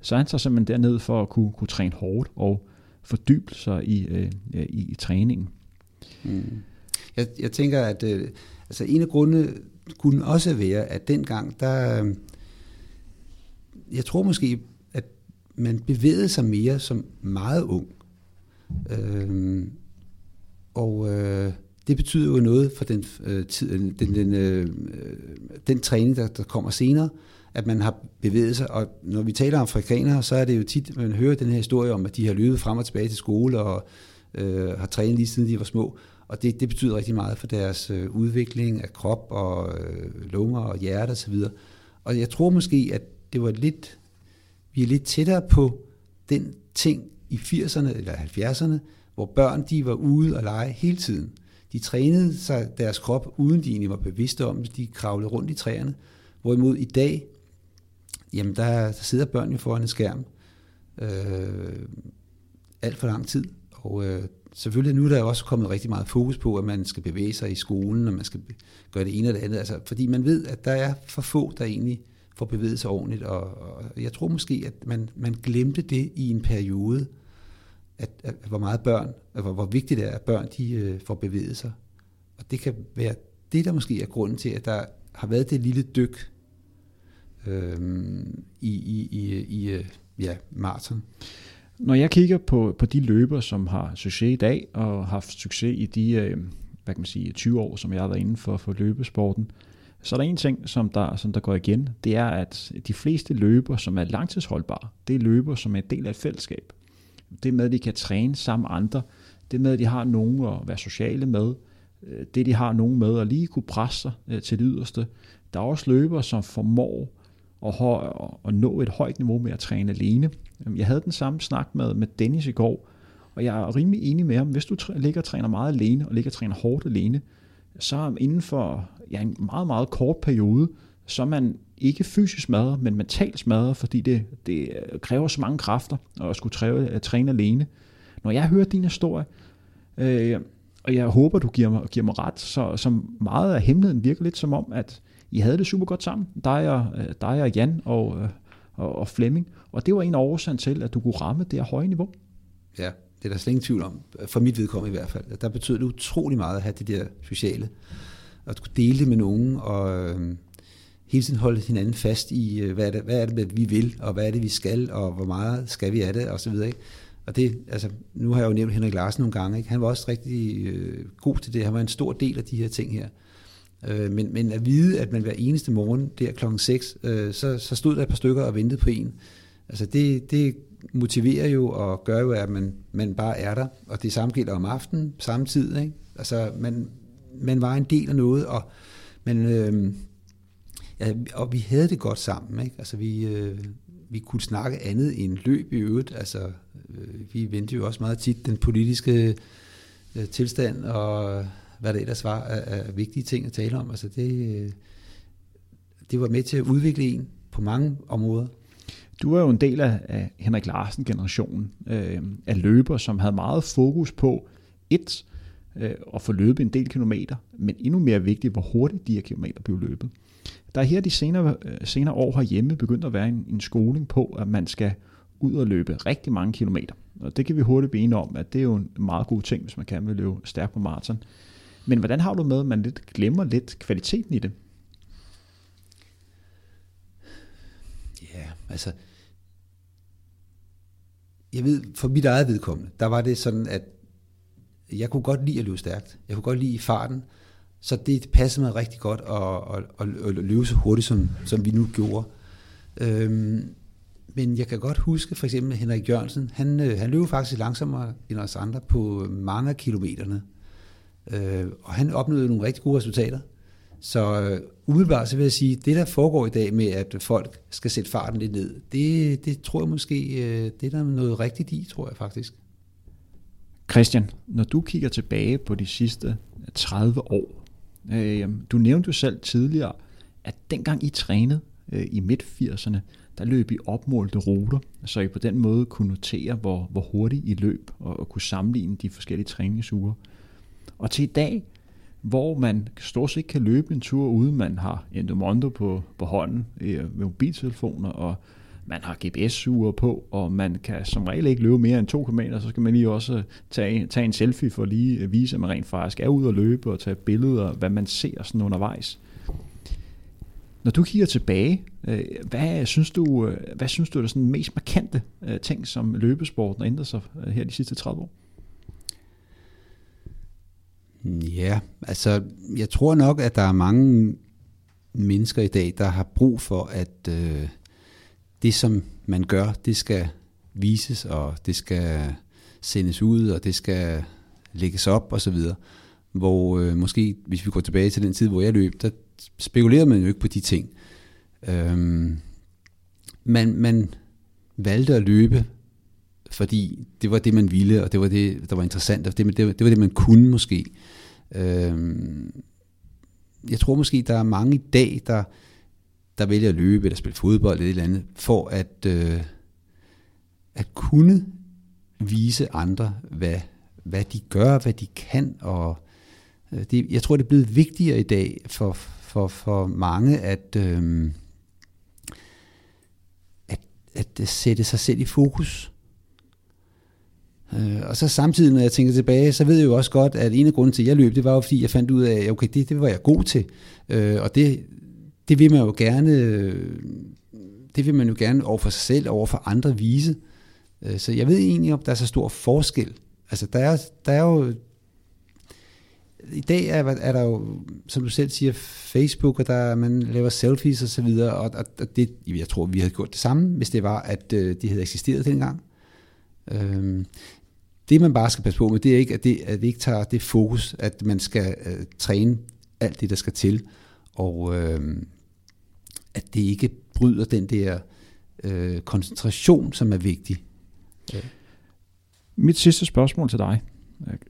Så han tager simpelthen derned for at kunne, kunne træne hårdt og fordybe sig i, øh, i, i træningen. Mm. Jeg, jeg tænker, at øh, altså en af grundene kunne også være, at dengang, der, øh, jeg tror måske, at man bevægede sig mere som meget ung. Øh, og øh, det betyder jo noget for den, øh, tid, øh, den, den, øh, øh, den træning, der, der kommer senere, at man har bevæget sig. Og når vi taler om afrikanere, så er det jo tit, man hører den her historie om, at de har løbet frem og tilbage til skole og øh, har trænet lige siden de var små. Og det, det betyder rigtig meget for deres øh, udvikling af krop og øh, lunger og hjerte osv. Og, og jeg tror måske, at det var lidt, vi er lidt tættere på den ting i 80'erne eller 70'erne, hvor børn de var ude og lege hele tiden. De trænede sig deres krop, uden de egentlig var bevidste om det. De kravlede rundt i træerne. Hvorimod i dag, jamen der, der sidder børn jo foran en skærm øh, alt for lang tid. Og øh, selvfølgelig nu er der også kommet rigtig meget fokus på, at man skal bevæge sig i skolen, og man skal gøre det ene og det andet. Altså, fordi man ved, at der er for få, der egentlig får bevæget sig ordentligt. Og, og jeg tror måske, at man, man glemte det i en periode, at, at hvor meget børn, at hvor, hvor vigtigt det er, at børn de, øh, får bevæget sig. Og det kan være det, der måske er grunden til, at der har været det lille dyk øh, i, i, i, i øh, ja, maraton. Når jeg kigger på, på de løber, som har succes i dag, og har haft succes i de øh, hvad kan man sige, 20 år, som jeg har været inden for, for løbesporten, så er der en ting, som der, som der går igen, det er, at de fleste løber, som er langtidsholdbare, det er løber, som er en del af et fællesskab. Det med, at de kan træne sammen med andre, det med, at de har nogen at være sociale med, øh, det de har nogen med at lige kunne presse sig øh, til det yderste. Der er også løber, som formår at, at nå et højt niveau med at træne alene. Jeg havde den samme snak med, med Dennis i går, og jeg er rimelig enig med ham. Hvis du ligger og træner meget alene, og ligger og træner hårdt alene, så inden for ja, en meget, meget kort periode, så er man ikke fysisk smadret, men mentalt smadret, fordi det, det øh, kræver så mange kræfter at skulle træne, at øh, træne alene. Når jeg hører din historie, øh, og jeg håber, du giver mig, giver mig ret, så, så meget af hemmeligheden virker lidt som om, at i havde det super godt sammen, dig og, øh, dig og Jan og, og, og Flemming, og det var en af årsagen til, at du kunne ramme det her høje niveau. Ja, det er der slet ingen tvivl om, for mit vedkommende i hvert fald. Der betød det utrolig meget at have det der sociale, at kunne dele det med nogen, og øh, hele tiden holde hinanden fast i, øh, hvad er, det, hvad er det, vi vil, og hvad er det, vi skal, og hvor meget skal vi af det, og så videre. Ikke? Og det, altså, nu har jeg jo nævnt Henrik Larsen nogle gange, ikke? han var også rigtig øh, god til det, han var en stor del af de her ting her. Øh, men, men at vide, at man hver eneste morgen der klokken 6, øh, så, så stod der et par stykker og ventede på en. Altså det, det motiverer jo og gør jo, at man, man bare er der. Og det samme gælder om aftenen, samtidig. Ikke? Altså man, man var en del af noget, og, men, øh, ja, og vi havde det godt sammen. Ikke? Altså vi, øh, vi kunne snakke andet end løb i øvrigt. Altså, øh, vi vendte jo også meget tit den politiske øh, tilstand og hvad det ellers var af, af vigtige ting at tale om. Altså det, øh, det var med til at udvikle en på mange områder. Du er jo en del af, af Henrik Larsen-generationen øh, af løber, som havde meget fokus på et, øh, at få løbet en del kilometer, men endnu mere vigtigt, hvor hurtigt de her kilometer blev løbet. Der er her de senere, øh, senere år herhjemme begyndt at være en, en skoling på, at man skal ud og løbe rigtig mange kilometer. Og det kan vi hurtigt blive enige om, at det er jo en meget god ting, hvis man kan vil løbe stærkt på maraton. Men hvordan har du med, at man lidt glemmer lidt kvaliteten i det? Ja, altså, jeg ved, for mit eget vedkommende, der var det sådan, at jeg kunne godt lide at løbe stærkt. Jeg kunne godt lide farten. Så det passede mig rigtig godt at, at, at, at løbe så hurtigt, som, som vi nu gjorde. Øhm, men jeg kan godt huske for eksempel Henrik Jørgensen. Han, øh, han løb faktisk langsommere end os andre på mange af kilometerne. Øh, og han opnåede nogle rigtig gode resultater. Så øh, umiddelbart så vil jeg sige, det der foregår i dag med, at folk skal sætte farten lidt ned, det, det tror jeg måske, øh, det er der noget rigtigt i, tror jeg faktisk. Christian, når du kigger tilbage på de sidste 30 år, øh, du nævnte jo selv tidligere, at dengang I trænede øh, i midt-80'erne, der løb I opmålte ruter, så I på den måde kunne notere, hvor, hvor hurtigt I løb, og, og kunne sammenligne de forskellige træningsuger. Og til i dag, hvor man stort set kan løbe en tur, uden man har Endomondo på, på hånden øh, med mobiltelefoner, og man har GPS-ure på, og man kan som regel ikke løbe mere end 2 km, så skal man lige også øh, tage, tage en selfie for at lige vise, at man rent faktisk er ude at løbe og tage billeder, hvad man ser sådan undervejs. Når du kigger tilbage, øh, hvad synes du, øh, hvad synes du er sådan mest markante øh, ting, som løbesporten har ændret sig øh, her de sidste 30 år? Ja, altså jeg tror nok, at der er mange mennesker i dag, der har brug for, at øh, det som man gør, det skal vises, og det skal sendes ud, og det skal lægges op og så videre. Hvor øh, måske, hvis vi går tilbage til den tid, hvor jeg løb, der spekulerede man jo ikke på de ting. Øhm, man, man valgte at løbe, fordi det var det, man ville, og det var det, der var interessant, og det, det, det var det, man kunne måske. Øh, jeg tror måske, der er mange i dag, der, der vælger at løbe eller spille fodbold eller et eller andet, for at, øh, at kunne vise andre, hvad, hvad de gør, hvad de kan, og øh, det, jeg tror, det er blevet vigtigere i dag for, for, for mange at, øh, at, at sætte sig selv i fokus. Øh, og så samtidig, når jeg tænker tilbage, så ved jeg jo også godt, at en af grunden til, at jeg løb, det var jo, fordi jeg fandt ud af, okay, det, det var jeg god til. Øh, og det, det vil man jo gerne, øh, det vil man jo gerne over for sig selv, over for andre vise. Øh, så jeg ved egentlig, om der er så stor forskel. Altså, der er, der er jo i dag er, er der jo, som du selv siger, Facebook, og der man laver selfies og så videre, og, og det, jeg tror, vi havde gjort det samme, hvis det var, at øh, det havde eksisteret dengang. Øhm, det man bare skal passe på med, det er ikke, at det, at det ikke tager det fokus, at man skal øh, træne alt det, der skal til, og øh, at det ikke bryder den der øh, koncentration, som er vigtig. Ja. Mit sidste spørgsmål til dig,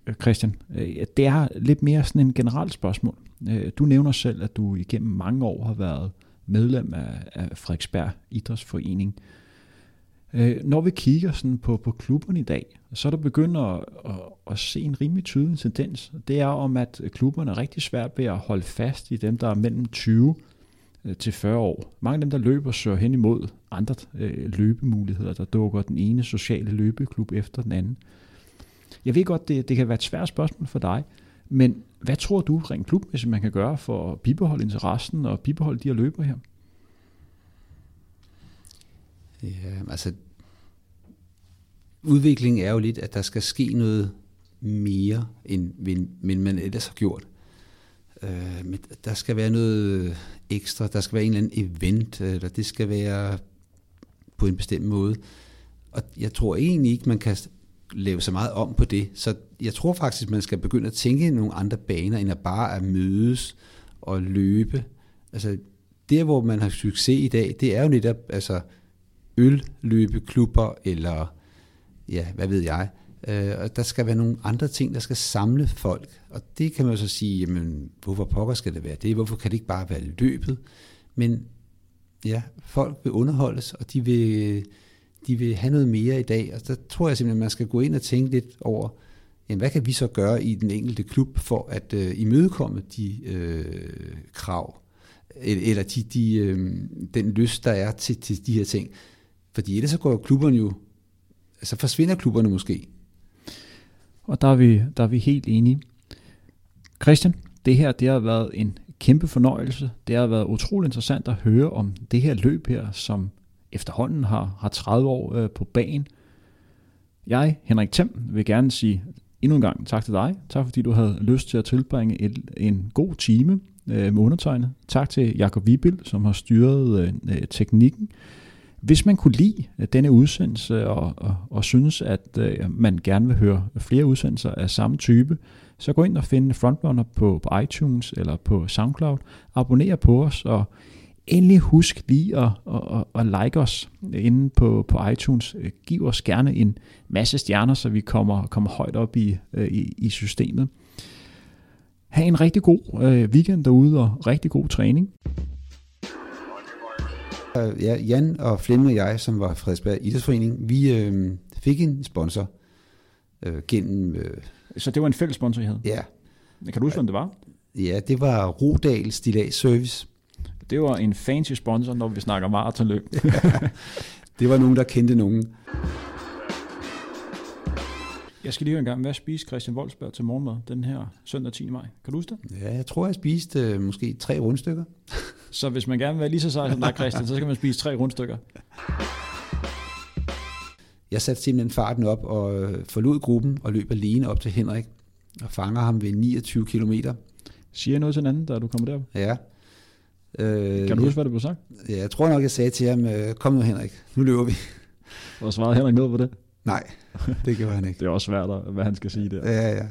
øh, Christian, øh, det er lidt mere sådan en generelt spørgsmål. Øh, du nævner selv, at du igennem mange år har været medlem af, Frederiksberg Idrætsforening. Øh, når vi kigger sådan på, på klubberne i dag, så er der begyndt at, at, at se en rimelig tydelig tendens. Det er om, at klubberne er rigtig svært ved at holde fast i dem, der er mellem 20 øh, til 40 år. Mange af dem, der løber, søger hen imod andre øh, løbemuligheder. Der dukker den ene sociale løbeklub efter den anden. Jeg ved godt, det, det kan være et svært spørgsmål for dig, men hvad tror du rent klubmæssigt, man kan gøre for at bibeholde interessen og bibeholde de her løber her? Ja, altså udviklingen er jo lidt, at der skal ske noget mere, end, end man ellers har gjort. Øh, men der skal være noget ekstra, der skal være en eller anden event, øh, eller det skal være på en bestemt måde. Og jeg tror egentlig ikke, man kan lave så meget om på det. Så jeg tror faktisk, man skal begynde at tænke i nogle andre baner, end at bare at mødes og løbe. Altså, der hvor man har succes i dag, det er jo netop altså, ølløbeklubber, eller ja, hvad ved jeg. Øh, og der skal være nogle andre ting, der skal samle folk. Og det kan man jo så sige, jamen, hvorfor pokker skal det være det? Hvorfor kan det ikke bare være løbet? Men ja, folk vil underholdes, og de vil de vil have noget mere i dag. Og der tror jeg simpelthen, at man skal gå ind og tænke lidt over, jamen, hvad kan vi så gøre i den enkelte klub for at øh, imødekomme de øh, krav, eller de, de, øh, den lyst, der er til, til de her ting. Fordi ellers så går klubberne jo, altså forsvinder klubberne måske. Og der er vi, der er vi helt enige. Christian, det her det har været en kæmpe fornøjelse. Det har været utrolig interessant at høre om det her løb her, som efterhånden har, har 30 år øh, på banen. Jeg, Henrik Thiem, vil gerne sige endnu en gang tak til dig. Tak fordi du havde lyst til at tilbringe et, en god time øh, med undertegnet. Tak til Jakob Vibil, som har styret øh, øh, teknikken. Hvis man kunne lide øh, denne udsendelse og, og, og synes, at øh, man gerne vil høre flere udsendelser af samme type, så gå ind og find Frontrunner på, på iTunes eller på SoundCloud. Abonner på os, og endelig husk lige at, at, at, at like os inde på, på iTunes. Giv os gerne en masse stjerner, så vi kommer, kommer højt op i, øh, i, i systemet. Ha' en rigtig god øh, weekend derude og rigtig god træning. Ja, Jan og Flemming og jeg, som var Frederiksberg Idrætsforening, vi øh, fik en sponsor øh, gennem... Øh, Så det var en fælles sponsor, I havde? ja, Kan du huske, hvem det var? ja, det var Rodal Stilag Service. Det var en fancy sponsor, når vi snakker maratonløb. Det var nogen, der kendte nogen. Jeg skal lige høre en gang, hvad spiste Christian Wolfsberg til morgenmad den her søndag 10. maj? Kan du huske det? Ja, jeg tror, jeg spiste øh, måske tre rundstykker. Så hvis man gerne vil være lige så sej som dig, Christian, så skal man spise tre rundstykker. Jeg satte simpelthen farten op og øh, forlod gruppen og løb alene op til Henrik og fanger ham ved 29 kilometer. Siger noget til en anden, da du kommer derop? Ja. Øh, Kan du huske, hvad der blev sagt? Ja, jeg tror nok, jeg sagde til ham, øh, kom nu Henrik, nu løber vi. Og svarede Henrik noget på det? Nej, det gjorde han ikke. Det er også svært, hvad han skal sige der. Ja, ja.